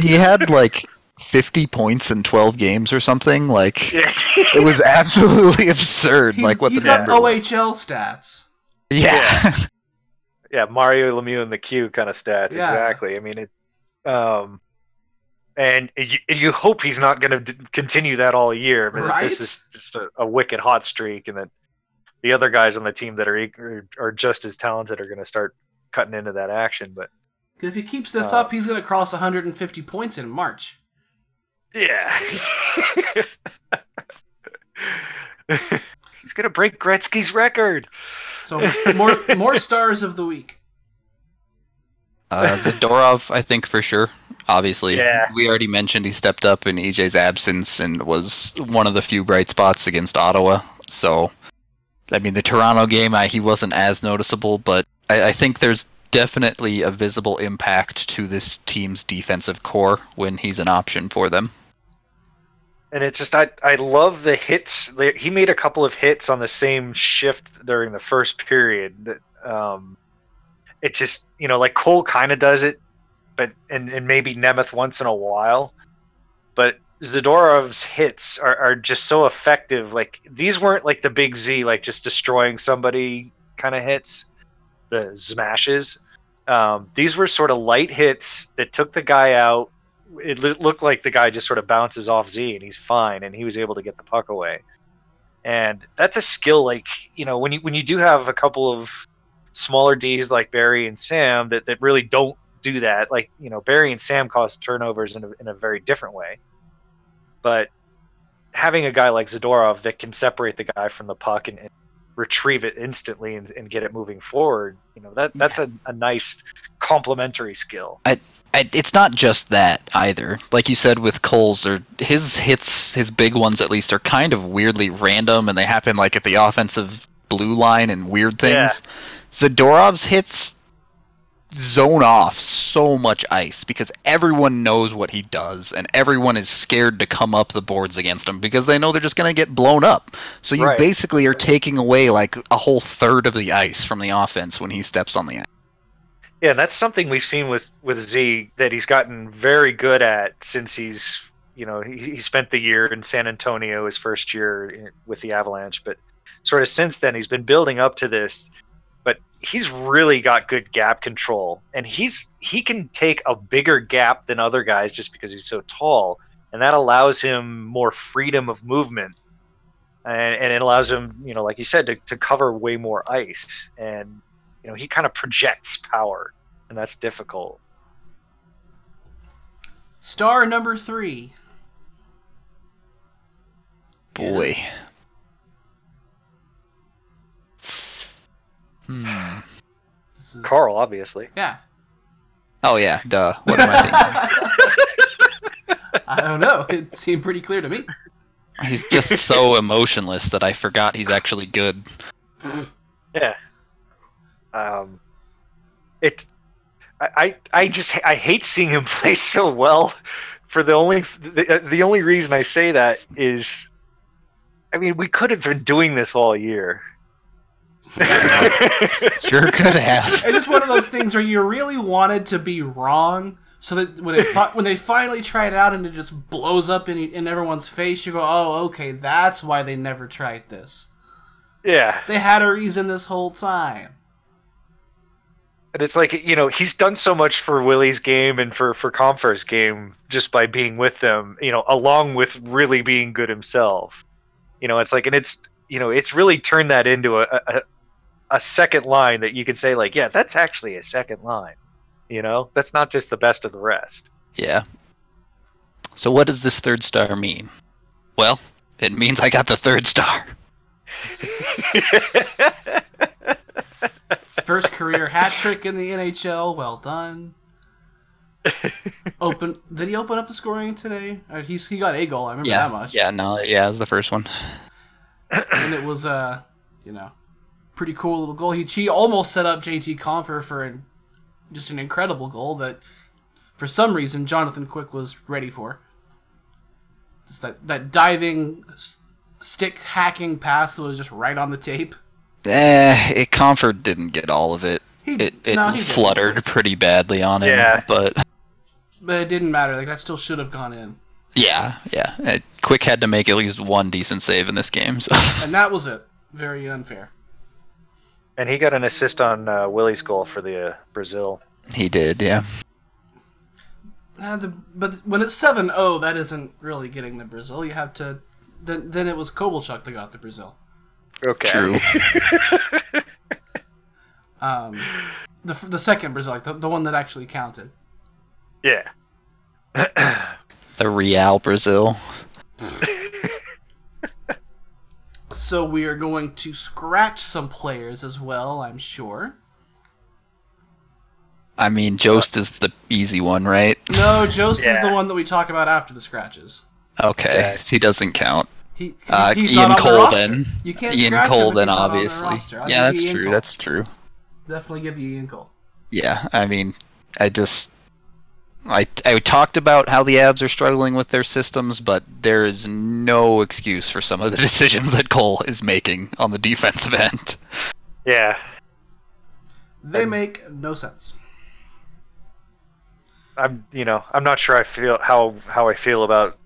he had like 50 points in 12 games or something. Like, it was absolutely absurd. He's, like what he's the got number was. OHL stats. Yeah. yeah, Mario Lemieux and the Q kind of stats. Yeah. Exactly. I mean, it. Um, and you, you hope he's not going to d- continue that all year. But Right? this is just a, a wicked hot streak, and that the other guys on the team that are are, are just as talented are going to start cutting into that action. But if he keeps this Uh, up, he's going to cross 150 points in March. Yeah, he's going to break Gretzky's record. So more more stars of the week. Uh, Zadorov, I think for sure. Obviously, Yeah. we already mentioned he stepped up in EJ's absence and was one of the few bright spots against Ottawa. So, I mean, the Toronto game, I, he wasn't as noticeable, but I, I think there's definitely a visible impact to this team's defensive core when he's an option for them. And it's just I I love the hits. He made a couple of hits on the same shift during the first period. Um, it just you know like Cole kind of does it, but and and maybe Nemeth once in a while, but Zadorov's hits are, are just so effective. Like these weren't like the big Z like just destroying somebody kind of hits, the smashes. Um, these were sort of light hits that took the guy out it looked like the guy just sort of bounces off Z and he's fine and he was able to get the puck away. And that's a skill like, you know, when you when you do have a couple of smaller Ds like Barrie and Sam that, that really don't do that, like, you know, Barrie and Sam cause turnovers in a, in a very different way. But having a guy like Zadorov that can separate the guy from the puck and, and retrieve it instantly and, and get it moving forward, you know, that that's a, a nice complementary skill. I, it's not just that either. Like you said with Coles, or his hits, his big ones at least, are kind of weirdly random, and they happen like at the offensive blue line and weird things. Zadorov's hits zone off so much ice because everyone knows what he does, and everyone is scared to come up the boards against him because they know they're just going to get blown up. So you Right. basically are taking away like a whole third of the ice from the offense when he steps on the ice. Yeah, and that's something we've seen with with Z that he's gotten very good at since he's you know he, he spent the year in San Antonio his first year in- with the Avalanche, but sort of since then he's been building up to this. But he's really got good gap control, and he's he can take a bigger gap than other guys just because he's so tall, and that allows him more freedom of movement, and, and it allows him you know like you said to, to cover way more ice and you know he kind of projects power and that's difficult Star number three. Boy. Hmm. This is- carl obviously Yeah. Oh yeah, duh. What am I thinking? I don't know. It seemed pretty clear to me. he's just so emotionless that I forgot he's actually good. yeah um it I, I i just i hate seeing him play so well for the only the, the only reason i say that is i mean we could have been doing this all year Sure could have. It's just one of those things where you really wanted to be wrong, so that when it fi- when they finally try it out and it just blows up in in everyone's face, you go, "Oh, okay, that's why they never tried this. yeah They had a reason this whole time." And it's like you know he's done so much for Willie's game and for for Compher's game just by being with them, you know, along with really being good himself. You know, it's like, and it's you know, it's really turned that into a a, a second line that you can say like, yeah, that's actually a second line. You know, that's not just the best of the rest. Yeah. So what does this third star mean? Well, it means I got the third star. First career hat trick in the NHL. Well done. Open. Did he open up the scoring today? Uh, he's he got a goal. I remember yeah. that much. Yeah. No. Yeah. It was the first one. and it was uh, you know, pretty cool little goal. He he almost set up JT Compher for an, just an incredible goal that, for some reason, Jonathan Quick was ready for. Just that that diving s- stick hacking pass that was just right on the tape. Eh, it Compher didn't get all of it. He It it no, he didn't. fluttered pretty badly on him. Yeah. But but it didn't matter. Like that still should have gone in, yeah, yeah. It, Quick had to make at least one decent save in this game. So and that was it. Very unfair. and he got an assist on uh, Willie's goal for the uh, Brazil. he did. Yeah. Uh, the, but when it's 7-0, that isn't really getting the Brazil. You have to. Then then it was Kovalchuk that got the Brazil. Okay. True. Um, the the second Brazil, the, the one that actually counted. Yeah. The Real Brazil. So we are going to scratch some players as well, I'm sure. I mean, Jost is the easy one, right? No, Jost is the one that we talk about after the scratches. Okay, Yeah. he doesn't count. He, Uh, he's Ian not on the Cole roster. then. You can't Ian scratch him Cole if then, he's not on the obviously. Yeah, that's Ian true. Cole. That's true. Definitely give you Ian Cole. Yeah, I mean, I just I I talked about how the Avs are struggling with their systems, but there is no excuse for some of the decisions that Cole is making on the defensive end. Yeah. They Um, make no sense. I'm you know I'm not sure I feel how how I feel about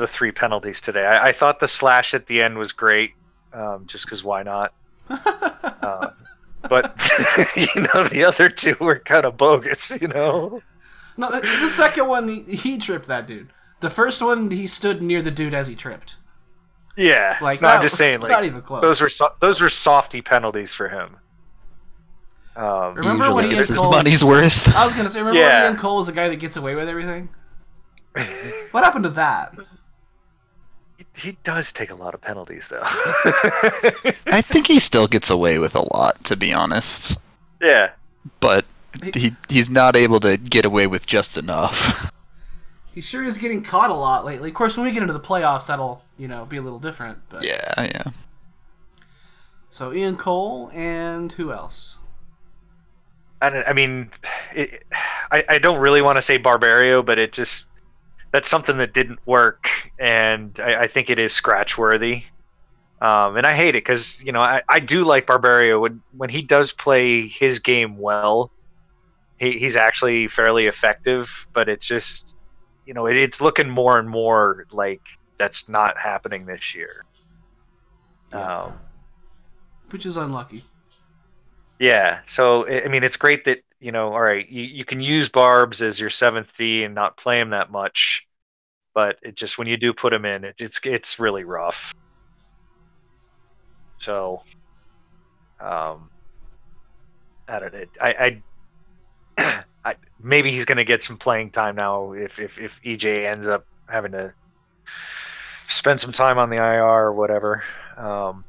the three penalties today. I, I thought the slash at the end was great, um, just because why not? uh, but you know the other two were kind of bogus. You know. No, the, the second one, he, he tripped that dude. The first one, he stood near the dude as he tripped. Yeah. Like no, I'm just saying like not even close. those were so- those were softy penalties for him. Um, Remember Usually when Ian gets his Cole- money's worth. I was gonna say, remember Yeah. when Ian Cole is the guy that gets away with everything? What happened to that? He, he does take a lot of penalties though. I think he still gets away with a lot, to be honest. yeah. But he he's not able to get away with just enough. He sure is getting caught a lot lately. Of course, when we get into the playoffs, that'll you know be a little different. But yeah, yeah. so Ian Cole and who else? I, don't, I mean, it, I, I don't really want to say Barberio, but it just that's something that didn't work, and I, I think it is scratch worthy. Um, and I hate it because you know I, I do like Barberio when when he does play his game well. He, he's actually fairly effective, but it's just you know it, it's looking more and more like that's not happening this year. Yeah. Um, Which is unlucky. Yeah. So I I mean, it's great that you know. All right, you, you can use Barb's as your seventh fee and not play him that much, but it just when you do put him in, it, it's it's really rough. So, um, I don't know. I, I, I maybe he's going to get some playing time now if if if EJ ends up having to spend some time on the IR or whatever. Um,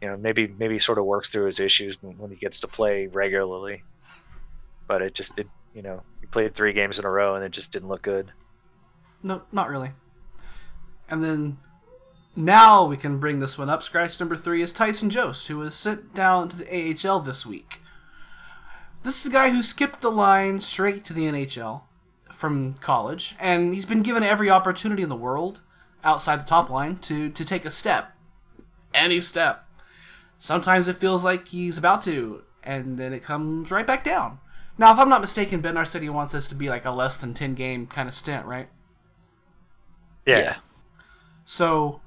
you know, maybe maybe sort of works through his issues when he gets to play regularly. But it just did, you know, he played three games in a row and it just didn't look good. No, not really. And then now we can bring this one up. Scratch number three is Tyson Jost, who was sent down to the AHL this week. This is a guy who skipped the line straight to the NHL from college, and he's been given every opportunity in the world outside the top line to, to take a step. Any step. Sometimes it feels like he's about to, and then it comes right back down. Now, if I'm not mistaken, Ben City wants this to be like a less than 10 game kind of stint, right? Yeah. So,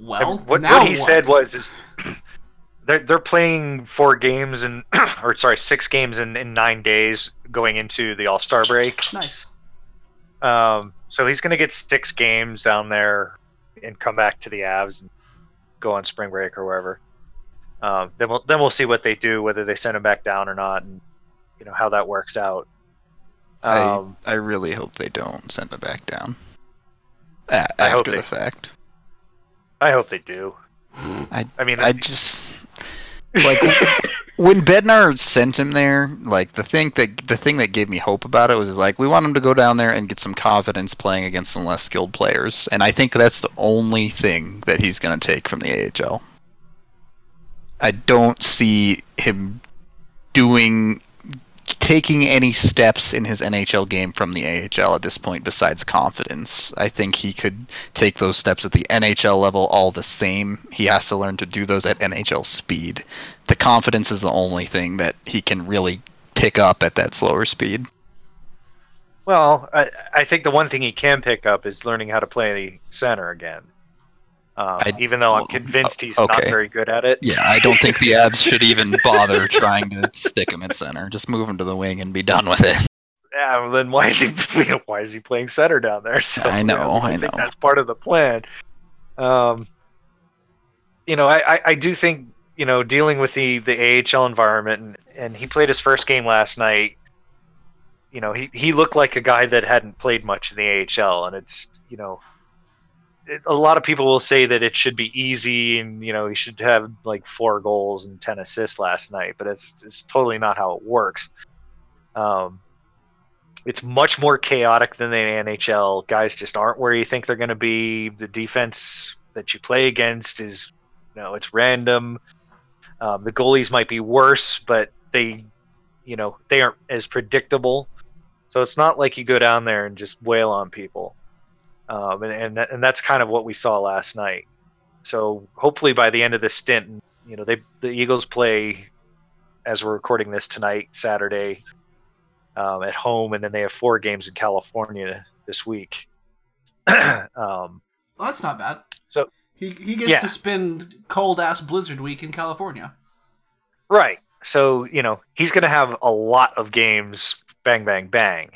well, And what, now what he said was just they're they're playing four games and or sorry six games in, in nine days going into the All Star break. nice. Um, so he's going to get six games down there, and come back to the Avs and go on spring break or wherever. Um, then we'll then we'll see what they do, whether they send him back down or not, and you know how that works out. Um, I I really hope they don't send him back down. A- after they- the fact. I hope they do. I I mean, I just like when Bednar sent him there. Like the thing that the thing that gave me hope about it was like we want him to go down there and get some confidence playing against some less skilled players, and I think that's the only thing that he's going to take from the AHL. I don't see him doing taking any steps in his NHL game from the AHL at this point besides confidence. I think he could take those steps at the NHL level all the same. He has to learn to do those at NHL speed. The confidence is the only thing that he can really pick up at that slower speed. well, I, I think the one thing he can pick up is learning how to play center again. Um, I- even though I'm convinced he's o- not very good at it. Yeah, I don't think the Avs should even bother trying to stick him at center. Just move him to the wing and be done with it. Yeah, well, then why is he why is he playing center down there? So I know, I think know. that's part of the plan. Um, you know, I, I, I do think you know dealing with the the AHL environment, and, and he played his first game last night. You know, he he looked like a guy that hadn't played much in the AHL, and it's you know. A lot of people will say that it should be easy, and you know he should have like four goals and ten assists last night, but it's it's totally not how it works. Um, it's much more chaotic than the NHL. Guys just aren't where you think they're going to be. The defense that you play against is, you know, it's random. Um, the goalies might be worse, but they, you know, they aren't as predictable. So it's not like you go down there and just wail on people. Um, and and, that, and that's kind of what we saw last night. So hopefully by the end of the stint, you know, they the Eagles play as we're recording this tonight, Saturday, um, at home, and then they have four games in California this week. um, Well, that's not bad. So- he he gets Yeah. to spend cold ass blizzard week in California. right. So you know he's going to have a lot of games. Bang, bang, bang.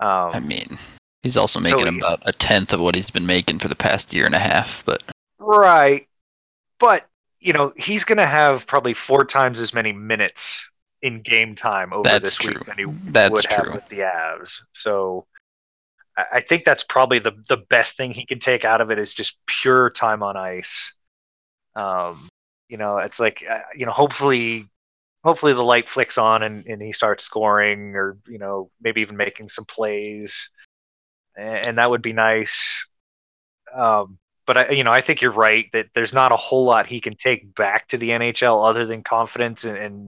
I Um, mean, he's also So making he- about a tenth of what he's been making for the past year and a half. But right. But you know he's going to have probably four times as many minutes in game time over That's this week than he That's would have with the Avs. So I I think that's probably the the best thing he can take out of it is just pure time on ice. Um, you know, it's like uh, you know, hopefully, hopefully the light flicks on and, and he starts scoring, or you know, maybe even making some plays, and, that would be nice. Um, but I, you know, I think you're right that there's not a whole lot he can take back to the NHL other than confidence and and,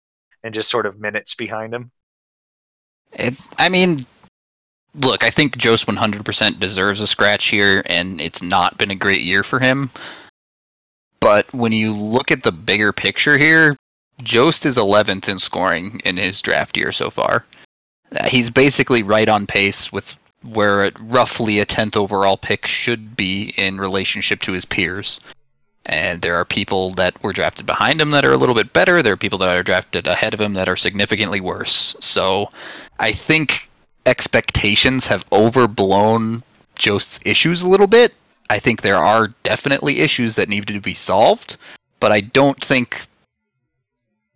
and just sort of minutes behind him. It, I mean, look, I think Jost 100% deserves a scratch here, and it's not been a great year for him. But when you look at the bigger picture here, Jost is 11th in scoring in his draft year so far. Uh, He's basically right on pace with where roughly a 10th overall pick should be in relationship to his peers. And there are people that were drafted behind him that are a little bit better. There are people that are drafted ahead of him that are significantly worse. So I think expectations have overblown Jost's issues a little bit. I think there are definitely issues that need to be solved, but I don't think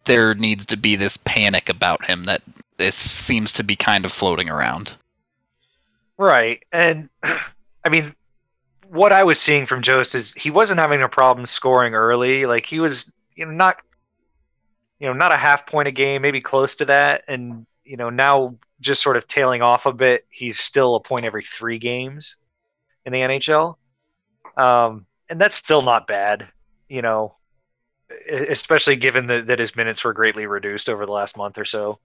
there needs to be this panic about him that this seems to be kind of floating around. Right. And I mean, what I was seeing from Jost is he wasn't having a problem scoring early. Like he was, you know, not, you know, not a half point a game, maybe close to that. And, you know, now just sort of tailing off a bit, he's still a point every three games in the NHL. Um, and that's still not bad, you know, especially given that, that his minutes were greatly reduced over the last month or so.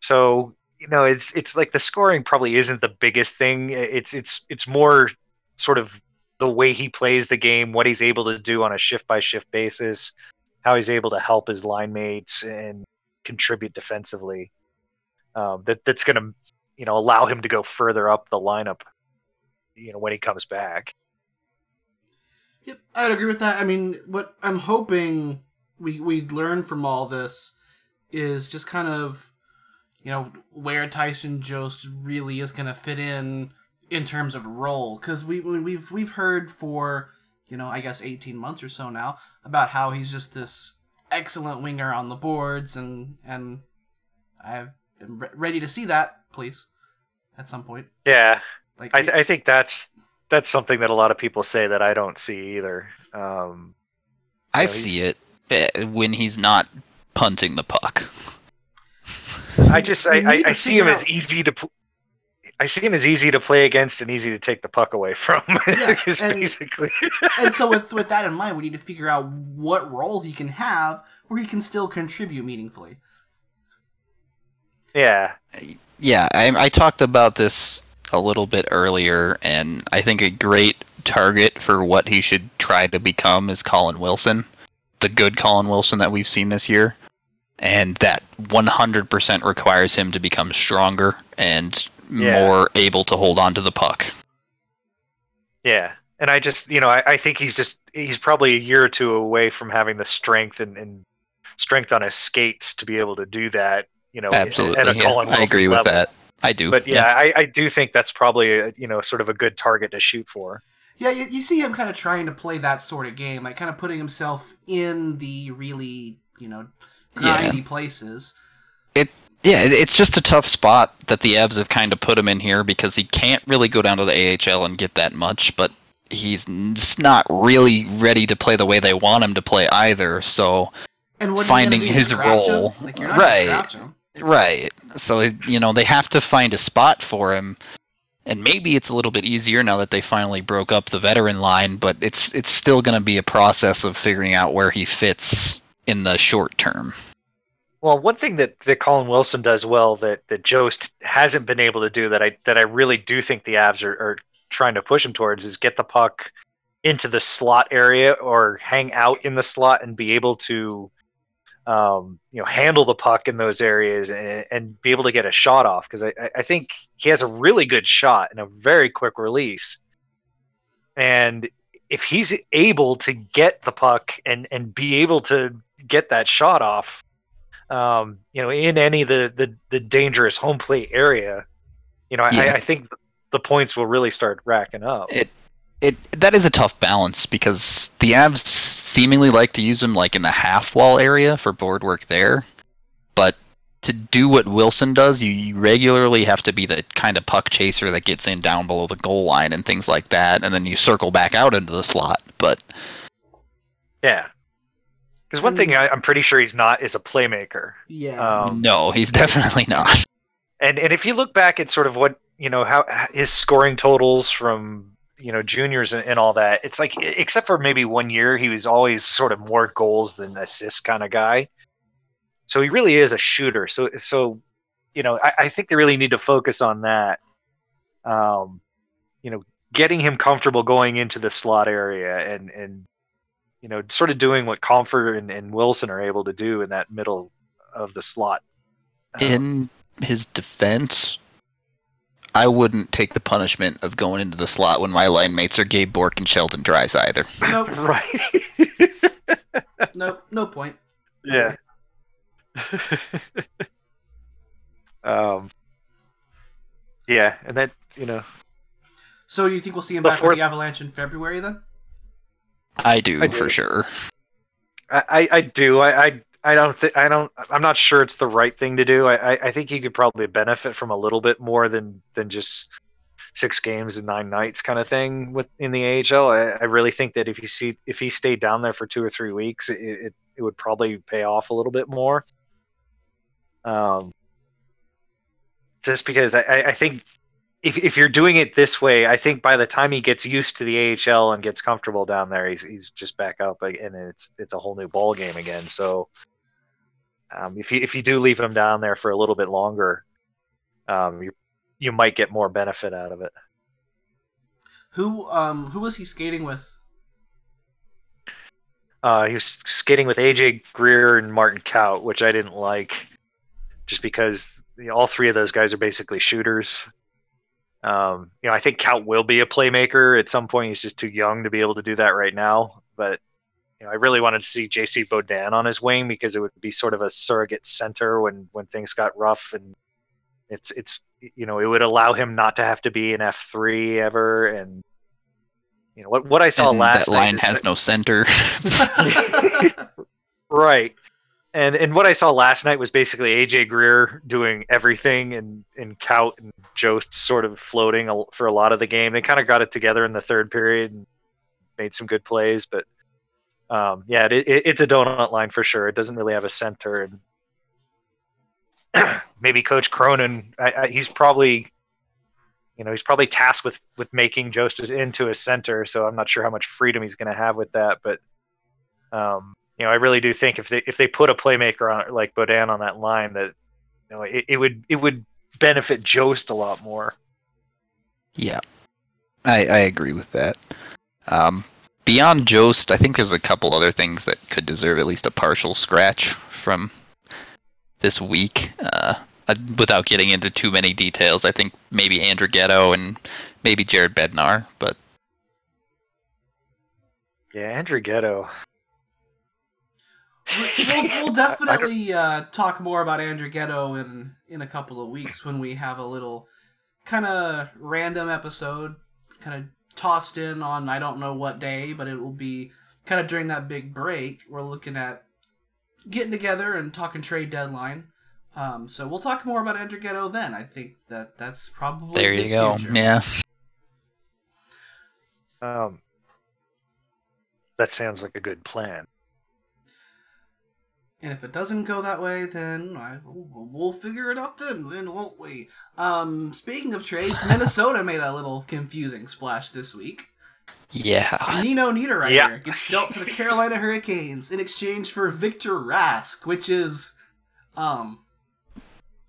So, you know, it's it's like the scoring probably isn't the biggest thing. It's it's it's more sort of the way he plays the game, what he's able to do on a shift by shift basis, how he's able to help his line mates and contribute defensively. Um, that that's going to you know allow him to go further up the lineup. You know when he comes back. Yep, I'd agree with that. I mean, what I'm hoping we we learn from all this is just kind of, you know, where Tyson Jost really is going to fit in in terms of role because we we- we've we've heard for you know I guess eighteen months or so now about how he's just this excellent winger on the boards and and I am re- ready to see that please at some point Yeah, like I, we- I think that's that's something that a lot of people say that I don't see either. Um, I Yeah, he- see it eh, when he's not punting the puck. I just I, I, I see him figure as easy to. Pl- I see him as easy to play against and easy to take the puck away from. Yeah, and- basically. and so with with that in mind we need to figure out what role he can have where he can still contribute meaningfully yeah, Yeah, I, I talked about this a little bit earlier, and I think a great target for what he should try to become is Colin Wilson, the good Colin Wilson that we've seen this year. And that 100% requires him to become stronger and Yeah. more able to hold on to the puck. yeah, and I just you know I, I think he's just he's probably a year or two away from having the strength and, and strength on his skates to be able to do that. You know, Absolutely. at a yeah, I Wilson agree with that. I do. But yeah, I, I do think that's probably a, you know sort of a good target to shoot for. Yeah, you, you see him kind of trying to play that sort of game, like kind of putting himself in the really, you know, Yeah. places. It yeah, it's just a tough spot that the Avs have kind of put him in here because he can't really go down to the AHL and get that much, but he's just not really ready to play the way they want him to play either. So, Finding his role. like Right. right. So, you know, they have to find a spot for him. And maybe it's a little bit easier now that they finally broke up the veteran line, but it's it's still going to be a process of figuring out where he fits in the short term. Well, one thing that, that Colin Wilson does well that that Jost hasn't been able to do that I that I really do think the Avs are, are trying to push him towards is get the puck into the slot area or hang out in the slot and be able to um, you know handle the puck in those areas and, and be able to get a shot off because I, I- think he has a really good shot and a very quick release and if he's able to get the puck and and be able to get that shot off um, you know, in any of the, the, the dangerous home plate area, you know, Yeah. I, I think the points will really start racking up. It it that is a tough balance because the Avs seemingly like to use him like in the half wall area for board work there, but to do what Wilson does, you, you regularly have to be the kind of puck chaser that gets in down below the goal line and things like that, and then you circle back out into the slot. But Yeah. Because one thing I, I'm pretty sure he's not is a playmaker. Yeah. Um, no, he's definitely not. and and if you look back at sort of what you know how his scoring totals from you know juniors and, and all that, it's like except for maybe one year, he was always sort of more goals than assists kind of guy. So he really is a shooter. So so you know I, I think they really need to focus on that. Um, you know, getting him comfortable going into the slot area and and you know sort of doing what Compher and, and Wilson are able to do in that middle of the slot. Um, In his defense, I wouldn't take the punishment of going into the slot when my line mates are Gabe Bourque and Sheldon Dries either. Nope. right. Nope. No point. yeah. um. Yeah, and that you know, So you think we'll see him back Before- with the Avalanche in February then? I do, I do. for sure. I, I, I do. I, I, I don't think I don't. I'm not sure it's the right thing to do. I, I, I think you could probably benefit from a little bit more than than just six games and nine nights kind of thing with in the AHL. I, I really think that if you see if he stayed down there for two or three weeks, it, it, it would probably pay off a little bit more. Um, just because I, I I think if if you're doing it this way, I think by the time he gets used to the AHL and gets comfortable down there, he's he's just back up and it's it's a whole new ball game again. So um, if you if you do leave him down there for a little bit longer, um, you you might get more benefit out of it. Who um who was he skating with? Uh, he was skating with AJ Greer and Martin Kaut, which I didn't like, just because you know, all three of those guys are basically shooters. Um, you know, I think Kaut will be a playmaker at some point. He's just too young to be able to do that right now. But you know, I really wanted to see JC Beaudin on his wing because it would be sort of a surrogate center when when things got rough, and it's it's you know, it would allow him not to have to be an F three ever, and you know what what I saw And last that line has that- no center. right. And and what I saw last night was basically AJ Greer doing everything, and and Kaut and Jost sort of floating for a lot of the game. They kind of got it together in the third period and made some good plays, but um, yeah, it, it, it's a donut line for sure. It doesn't really have a center, and maybe Coach Cronin, I, I, he's probably, you know, he's probably tasked with with making Jost into a center. So I'm not sure how much freedom he's going to have with that, but um, you know, I really do think if they if they put a playmaker on like Beaudin on that line, that you know, it, it would it would benefit Jost a lot more. Yeah, I, I agree with that. Um, beyond Jost, I think there's a couple other things that could deserve at least a partial scratch from this week. Uh, uh, without getting into too many details, I think maybe Andrew Ghetto and maybe Jared Bednar, but Yeah, Andrew Ghetto. We'll, we'll definitely uh, talk more about Andrew Ghetto in in a couple of weeks when we have a little kind of random episode, kind of tossed in on I don't know what day, but it will be kind of during that big break. We're looking at getting together and talking trade deadline. Um, so we'll talk more about Andrew Ghetto then. I think that that's probably there you go. future. Yeah. Um, that sounds like a good plan. And if it doesn't go that way, then I, we'll, we'll figure it out then, then won't we? Um, speaking of trades, Minnesota made a little confusing splash this week. Yeah. Nino Niederreiter Yeah. gets dealt to the Carolina Hurricanes in exchange for Victor Rask, which is, um,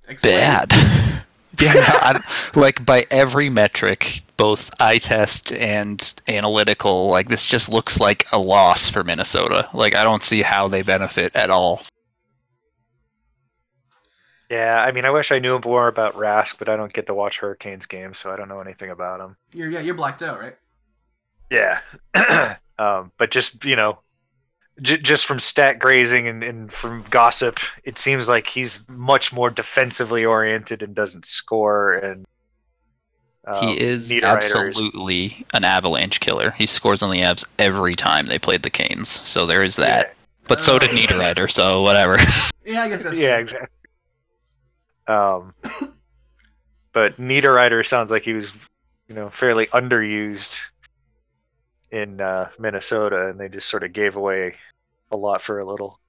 explain. bad. Yeah, no, I- like by every metric, both eye test and analytical, like this just looks like a loss for Minnesota. Like I don't see how they benefit at all. Yeah, I mean, I wish I knew more about Rask, but I don't get to watch Hurricanes games, so I don't know anything about him. You're yeah, you're blacked out, right? Yeah, um, but just you know, j- just from stat grazing and, and from gossip, it seems like he's much more defensively oriented and doesn't score. And um, he is Niederreiter is- absolutely an avalanche killer. He scores on the Avs every time they played the Canes. So there is that. But so did. Niederreiter, so whatever. Yeah, I guess that's yeah, true. exactly. Um, but Niederreiter sounds like he was, you know, fairly underused in uh, Minnesota, and they just sort of gave away a lot for a little.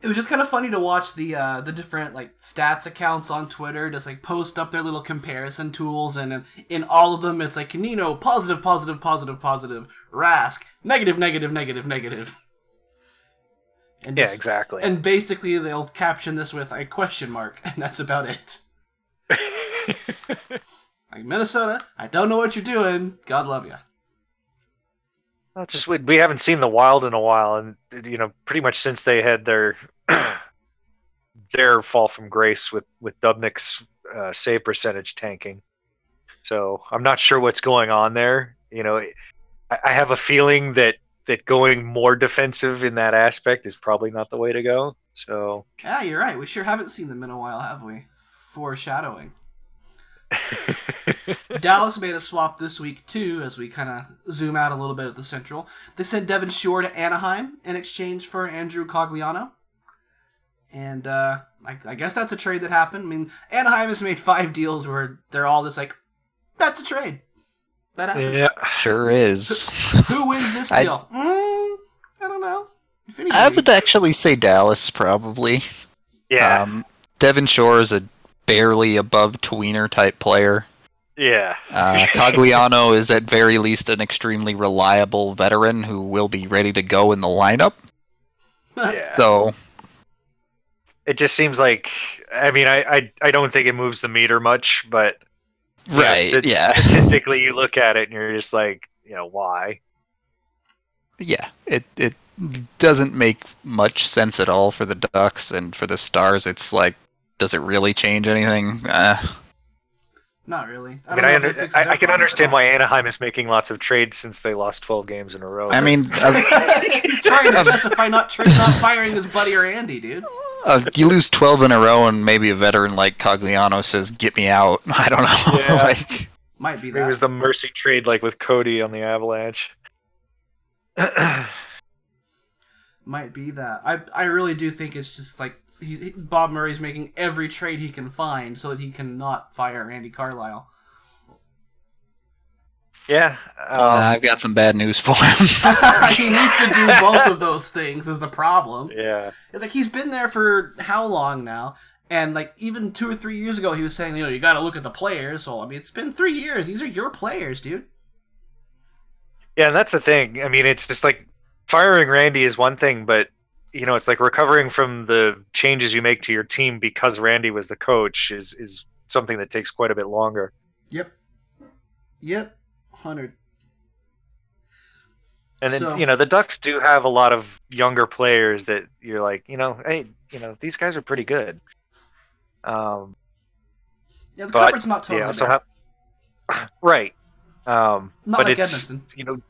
it was just kind of funny to watch the uh, the different like stats accounts on Twitter just like post up their little comparison tools, and in, all of them it's like Nino positive, positive, positive, positive, Rask negative, negative, negative, negative. And Yeah, just- exactly. And basically they'll caption this with a question mark, and that's about it. Like Minnesota, I don't know what you're doing. God love you. Well, just we, we haven't seen the Wild in a while, and you know, pretty much since they had their their fall from grace with with Dubnyk's uh, save percentage tanking. So I'm not sure what's going on there. You know, I, I have a feeling that that going more defensive in that aspect is probably not the way to go. So Yeah, you're right. We sure haven't seen them in a while, have we? Foreshadowing. Dallas made a swap this week too, as we kind of zoom out a little bit at the Central. They sent Devin Shore to Anaheim in exchange for Andrew Cogliano, and uh, I, I guess that's a trade that happened. I mean, Anaheim has made five deals where they're all just like, "That's a trade." That happened. yeah, Sure is. Who wins this I- deal? Mm, I don't know. If. I would actually say Dallas probably. yeah, Um, Devin Shore is a barely above tweener type player. yeah. Uh, Cogliano is at very least an extremely reliable veteran who will be ready to go in the lineup. yeah. So it just seems like I mean I, I I don't think it moves the meter much, but right, st- yeah, statistically you look at it and you're just like you know why yeah. It it doesn't make much sense at all for the Ducks and for the Stars. It's like, does it really change anything? Uh, Not really. I mean I, know if it under, I, I can understand why Anaheim is making lots of trades since they lost 12 games in a row. I mean, uh, He's trying to justify not tra- not firing his buddy or Andy, dude. Uh, you lose 12 in a row, and maybe a veteran like Cogliano says, "Get me out." I don't know. Yeah. like, Might be It was the mercy trade, like with Cody on the Avalanche. Might be that. I I really do think it's just like he, he- Bob Murray's making every trade he can find so that he cannot fire Andy Carlyle. yeah. Um, I've got some bad news for him. he needs to do both of those things. Is the problem? yeah. It's like he's been there for how long now? And like even two or three years ago, he was saying, you know, you got to look at the players. Well, I mean, it's been three years. These are your players, dude. Yeah, and that's the thing. I mean, it's just like firing Randy is one thing, but you know, it's like recovering from the changes you make to your team because Randy was the coach is is something that takes quite a bit longer. Yep. Yep. Hundred. And then So- you know, the Ducks do have a lot of younger players that you're like, you know, hey, you know, these guys are pretty good. Um, Yeah, the But, cupboard's not totally yeah, so have, right. Um, Not but like it's Edmonton. you know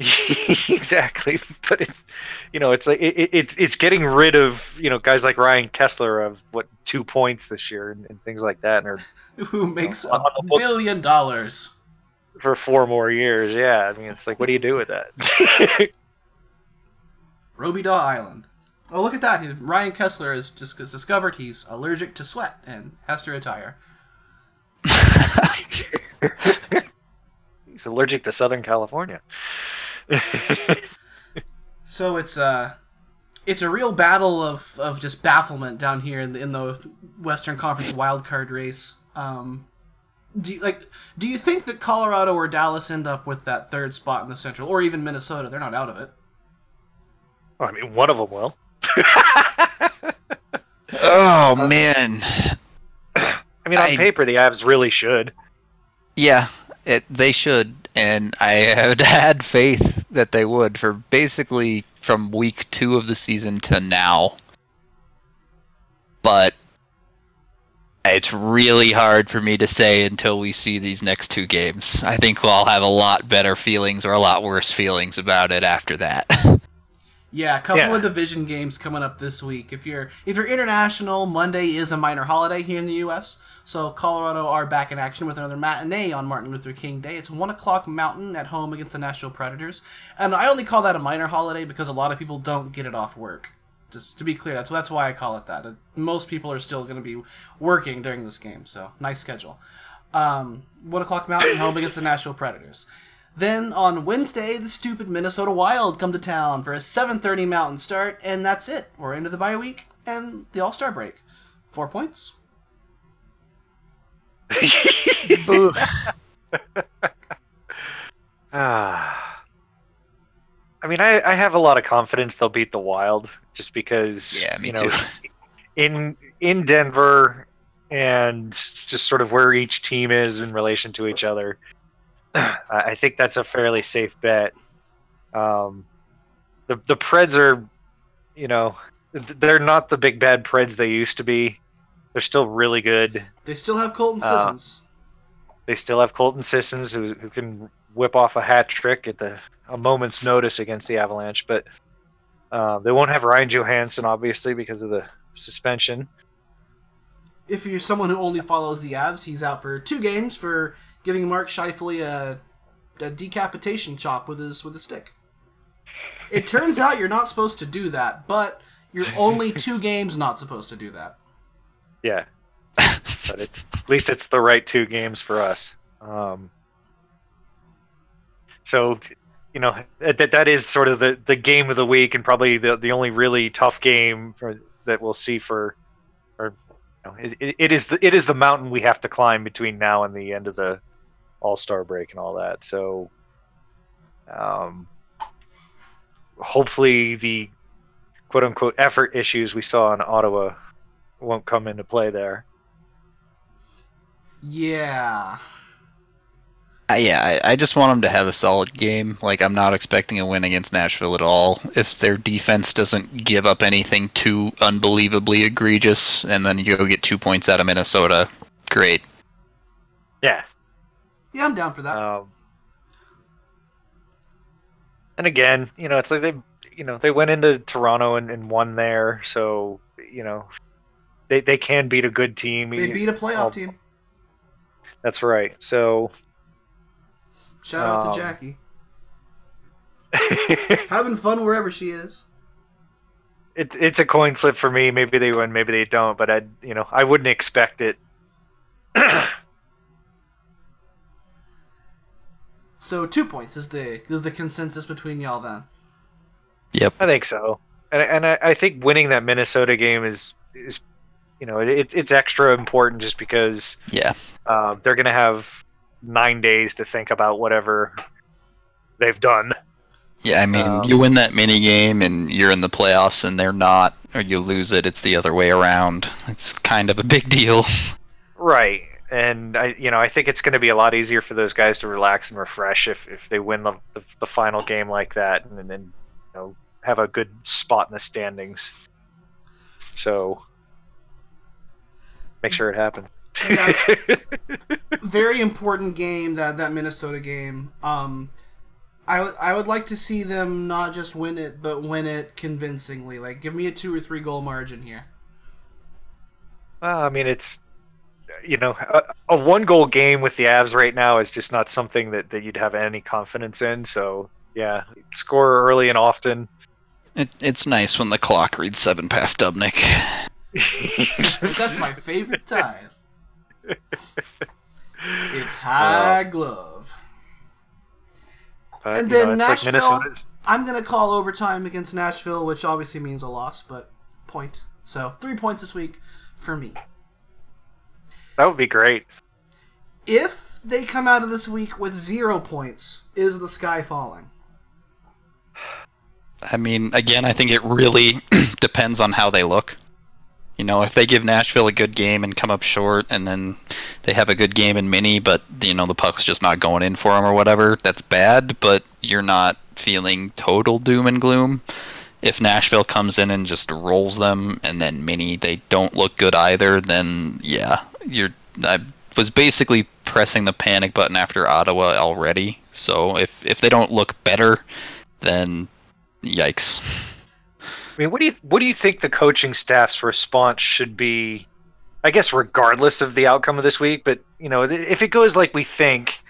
exactly, but it's you know it's like it, it, it's it's getting rid of you know guys like Ryan Kesler of what two points this year and, and things like that, and are Who makes on a billion dollars? for four more years. Yeah, I mean it's like what do you do with that? Robidas Island. Oh, look at that. Ryan Kesler has just discovered he's allergic to sweat and has to retire. He's allergic to Southern California. So it's uh it's a real battle of, of just bafflement down here in the, in the Western Conference wildcard race. Um, do you, like do you think that Colorado or Dallas end up with that third spot in the Central, or even Minnesota? They're not out of it. I mean, one of them will. oh man, I mean, on I- paper, the Avs really should. yeah, it, they should, and I had had faith that they would for basically from week two of the season to now. But it's really hard for me to say until we see these next two games. I think we'll all have a lot better feelings or a lot worse feelings about it after that. Yeah, a couple Yeah. of division games coming up this week. If you're if you're international, Monday is a minor holiday here in the U.S. So Colorado are back in action with another matinee on Martin Luther King Day. It's one o'clock Mountain at home against the Nashville Predators, and I only call that a minor holiday because a lot of people don't get it off work. Just to be clear, that's that's why I call it that. Most people are still going to be working during this game, so nice schedule. Um, one o'clock Mountain home against the Nashville Predators. Then on Wednesday, the stupid Minnesota Wild come to town for a 7:30 Mountain start, and that's it. We're into the bye week and the All Star break. Four points. Boo. Ah. I mean, I, I have a lot of confidence they'll beat the Wild just because Yeah, me you know too. in in Denver and just sort of where each team is in relation to each other. I think that's a fairly safe bet. Um, the the Preds are, you know, they're not the big bad Preds they used to be. They're still really good. They still have Colton Uh, Sissons. They still have Colton Sissons who, who can whip off a hat trick at the a moment's notice against the Avalanche, but uh, they won't have Ryan Johansen obviously because of the suspension. if you're someone who only follows the Avs, he's out for two games for giving Mark Scheifele a, a decapitation chop with his with a stick. It turns out you're not supposed to do that, but you're only two games not supposed to do that. Yeah, but it, at least it's the right two games for us. Um, so, you know, that that is sort of the, the game of the week, and probably the the only really tough game for, that we'll see for, or you know, it, it is the it is the mountain we have to climb between now and the end of the All Star break and all that. So, um, hopefully the quote unquote effort issues we saw in Ottawa won't come into play there. Yeah. Uh, yeah, I, I just want them to have a solid game. Like, I'm not expecting a win against Nashville at all. If their defense doesn't give up anything too unbelievably egregious, and then you go get two points out of Minnesota, great. Yeah. Yeah, I'm down for that. Um, and again, you know, it's like they, you know, they went into Toronto and, and won there, so you know, they they can beat a good team. They beat a playoff Oh. team. That's right. So Shout out Um, to Jackie. Having fun wherever she is. it, it's a coin flip for me. Maybe they win, maybe they don't. But I, you know, I wouldn't expect it. So two points is the is the consensus between y'all then. Yep. I think so, and and I, I think winning that Minnesota game is is, you know, it, it's extra important just because Yeah. uh, they're gonna have nine days to think about whatever they've done. Yeah, I mean, Um, you win that mini game and you're in the playoffs and they're not, or you lose it, it's the other way around. It's kind of a big deal. Right. And I, you know, I think it's going to be a lot easier for those guys to relax and refresh if, if they win the, the, the final game like that, and then you know have a good spot in the standings. So make sure it happens. Very important game that that Minnesota game. Um, I would I would like to see them not just win it, but win it convincingly. Like, give me a two or three goal margin here. well, I mean, it's you know a, a one goal game with the Avs right now is just not something that, that you'd have any confidence in. So yeah, score early and often. It, it's nice when the clock reads seven past Dubnyk. That's my favorite time. It's high glove. And you know, then like Nashville- I'm gonna call overtime against Nashville, which obviously means a loss, but point. So three points this week for me. That would be great. If they come out of this week with zero points, is the sky falling? I mean, again, I think it really depends on how they look. You know, if they give Nashville a good game and come up short, and then they have a good game in mini, but you know the puck's just not going in for them or whatever, that's bad. But you're not feeling total doom and gloom. If Nashville comes in and just rolls them, and then mini they don't look good either, then yeah, you're. I was basically pressing the panic button after Ottawa already. So if if they don't look better, then yikes. I mean, what do you what do you think the coaching staff's response should be? I guess regardless of the outcome of this week, but you know, if it goes like we think,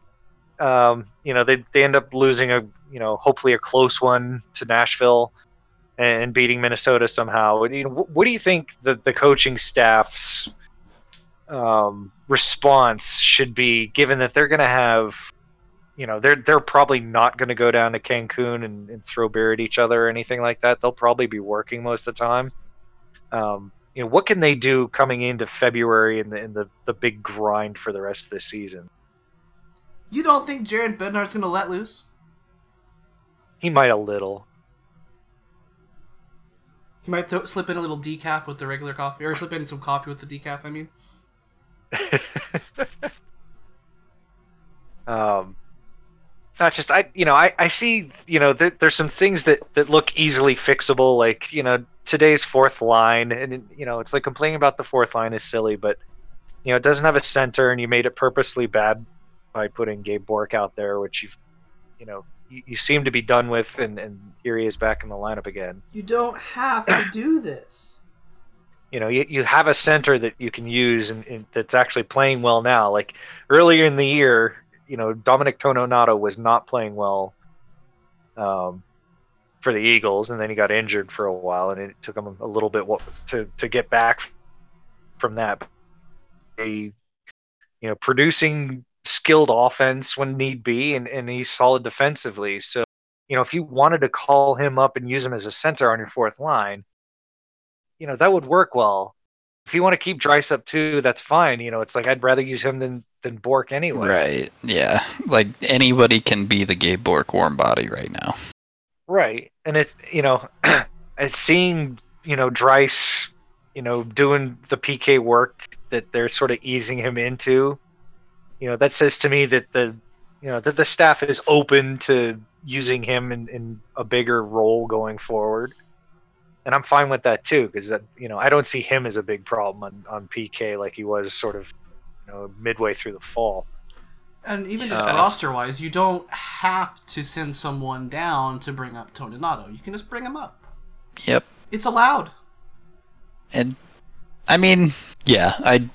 um, you know, they they end up losing a you know hopefully a close one to Nashville and beating Minnesota somehow. What do you, what do you think the the coaching staff's um, response should be, given that they're going to have you know they're they're probably not going to go down to Cancun and, and throw beer at each other or anything like that. They'll probably be working most of the time. Um, you know, what can they do coming into February and the, and the the big grind for the rest of the season? You don't think Jared Bednar's gonna let loose? He might a little. He might th- slip in a little decaf with the regular coffee, or slip in some coffee with the decaf. I mean, um, not just I, you know, I, I see, you know, there, there's some things that that look easily fixable, like you know today's fourth line, and you know it's like complaining about the fourth line is silly, but you know it doesn't have a center, and you made it purposely bad by putting Gabe Bourque out there, which you've, you know, you, you seem to be done with, and and here he is back in the lineup again. you don't have to do this. You know you, you have a center that you can use and, and that's actually playing well now. Like earlier in the year you know Dominic Toninato was not playing well um, for the eagles and then he got injured for a while and it took him a little bit to, to get back from that. A you know producing skilled offense when need be and, and he's solid defensively. So you know if you wanted to call him up and use him as a center on your fourth line you know that would work well. If you want to keep Dries up too, that's fine. You know, it's like I'd rather use him than than Bourque anyway. Right. Yeah. Like anybody can be the Gabe Bourque warm body right now. Right. And it's you know, it's seeing you know Dries, you know, doing the PK work that they're sort of easing him into. You know, that says to me that the you know that the staff is open to using him in, in a bigger role going forward. And I'm fine with that too, because uh, you know I don't see him as a big problem on, on PK like he was sort of you know midway through the fall. And even just Yeah. roster wise, you don't have to send someone down to bring up Toninato. You can just bring him up. Yep. It's allowed. And I mean, yeah, I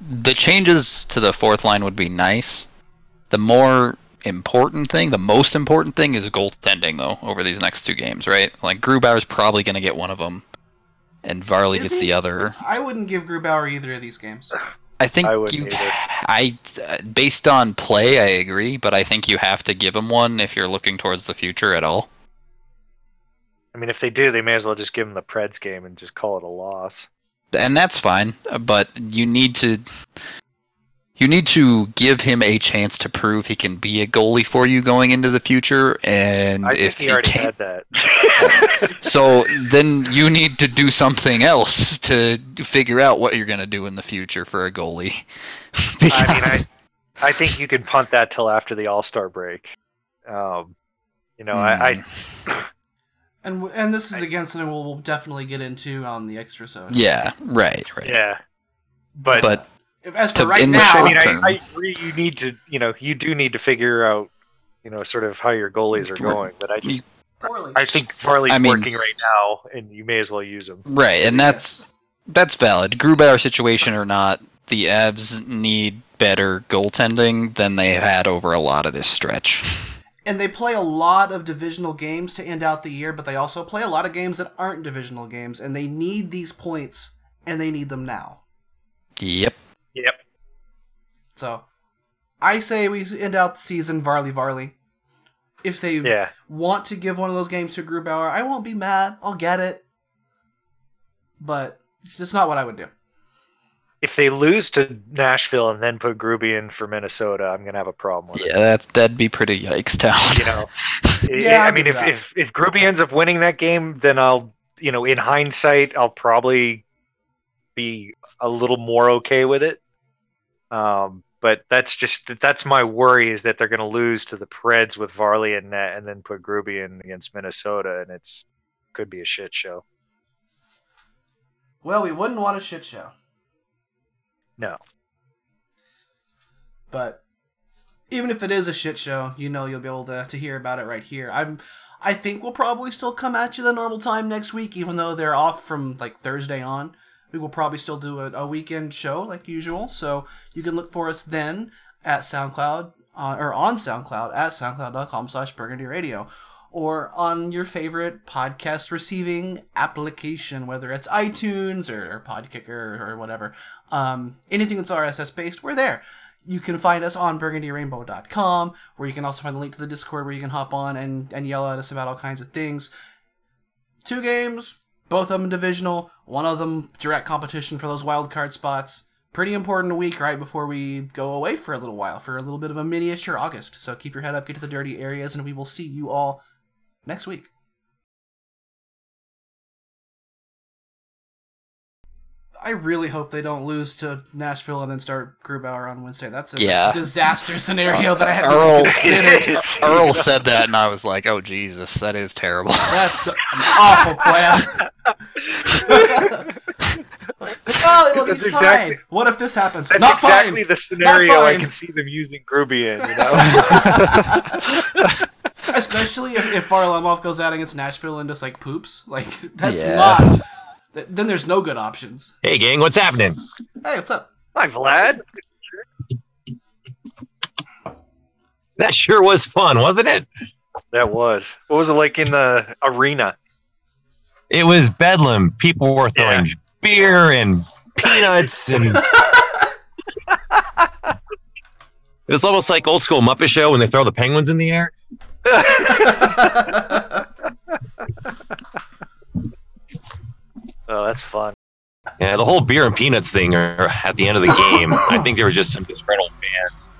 the changes to the fourth line would be nice. The more important thing, the most important thing is goaltending though over these next two games, right? Like Grubauer's probably going to get one of them and Varley Is gets he? the other. I wouldn't give Grubauer either of these games. I think I you either. I uh, based on play, I agree, but I think you have to give him one if you're looking towards the future at all. I mean, if they do, they may as well just give him the Preds game and just call it a loss. and that's fine but you need to you need to give him a chance to prove he can be a goalie for you going into the future and I think if he he already can't had that. so then you need to do something else to figure out what you're going to do in the future for a goalie I mean, I, I think you can punt that till after the All Star break. Um, you know, I, I Hmm. And and this is again something we'll, we'll definitely get into on the extra so. yeah right right yeah, but, but If, as To- for right now, I mean, I. I agree. You need to, you know, you do need to figure out, you know, sort of how your goalies are going. But I just, poorly. I think Varley's I mean- working right now, and you may as well use him. right and that's That's valid. Grubauer situation or not, the Avs need better goaltending than they had over a lot of this stretch. and they play a lot of divisional games to end out the year, but they also play a lot of games that aren't divisional games, and they need these points, and they need them now. Yep. Yep. So, I say we end out the season Varley Varley. If they Yeah. want to give one of those games to Grubauer, I won't be mad. I'll get it. But it's just not what I would do. If they lose to Nashville and then put Gruby in for Minnesota, I'm gonna have a problem with it. Yeah, that that'd be pretty yikes town. You know, Yeah, I I'll mean, if, that. if if Gruby ends up winning that game, then I'll, you know, in hindsight, I'll probably be a little more okay with it. Um, but that's just that's my worry is that they're going to lose to the Preds with Varley and net, and then put Gruby in against Minnesota, and it's could be a shit show. Well, we wouldn't want a shit show. No, but even if it is a shit show, you know you'll be able to, to hear about it right here. I'm I think we'll probably still come at you the normal time next week, even though they're off from like Thursday on. We will probably still do a, a weekend show like usual, so you can look for us then at SoundCloud uh, or on SoundCloud at soundcloud.com slash burgundy radio or on your favorite podcast receiving application, whether it's iTunes or, Podkicker or, or whatever. Um, anything that's RSS based, we're there. You can find us on burgundyrainbow.com, where you can also find the link to the Discord where you can hop on and, and yell at us about all kinds of things. Two games, both of them divisional, one of them direct competition for those wild card spots. Pretty important week right before we go away for a little while, for a little bit of a miniature August. So keep your head up, get to the dirty areas, and we will see you all next week. I really hope they don't lose to Nashville and then start Grubauer on Wednesday. That's a Yeah. disaster scenario that I hadn't Earl- considered. Earl said that, and I was like, "Oh Jesus, that is terrible." That's an awful plan. oh, it'll be That's fine. exactly- what if this happens? that's Not exactly fine. the scenario I can see them using Gruby in. You know, Especially if, if Varlamov goes out against Nashville and just like poops. Like that's Yeah. not. Th- Then there's no good options. Hey, gang, what's happening? Hey, what's up? hi Vlad. That sure was fun, wasn't it? That was. What was it like in the arena? It was bedlam. People were throwing beer and peanuts, and it was almost like old school Muppet Show when they throw the penguins in the air. Oh, that's fun. Yeah, the whole beer and peanuts thing are at the end of the game. I think they were just some disgruntled fans,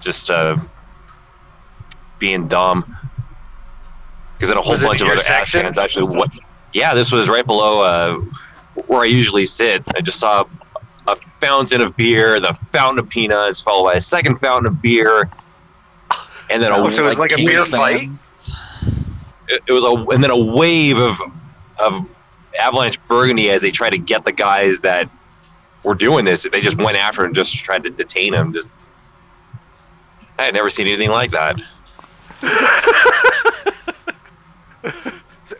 just uh, being dumb. Because then a whole Was bunch of other Avs section? fans actually what? Yeah, this was right below uh, where I usually sit. I just saw a fountain of beer, the fountain of peanuts, followed by a second fountain of beer, and then So- a, so it was like a beer fight? it it was a and then a wave of of Avalanche Burgundy as they tried to get the guys that were doing this. They just went after and just tried to detain them. Just I had never seen anything like that.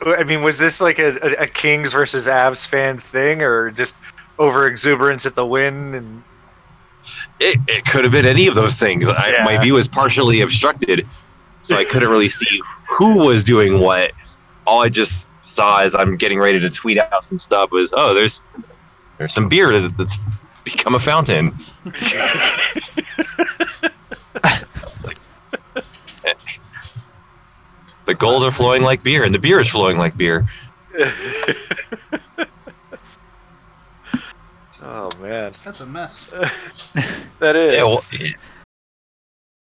I mean, was this like a, a, a Kings versus Avs fans thing, or just over exuberance at the win? And It, it could have been any of those things. I, Yeah. My view is partially obstructed, so I couldn't really see who was doing what. All I just saw as I'm getting ready to tweet out some stuff was, oh, there's there's some beer that's become a fountain. Like, eh. the goals are flowing like beer, and the beer is flowing like beer. oh man, That's a mess. that is. Yeah, well,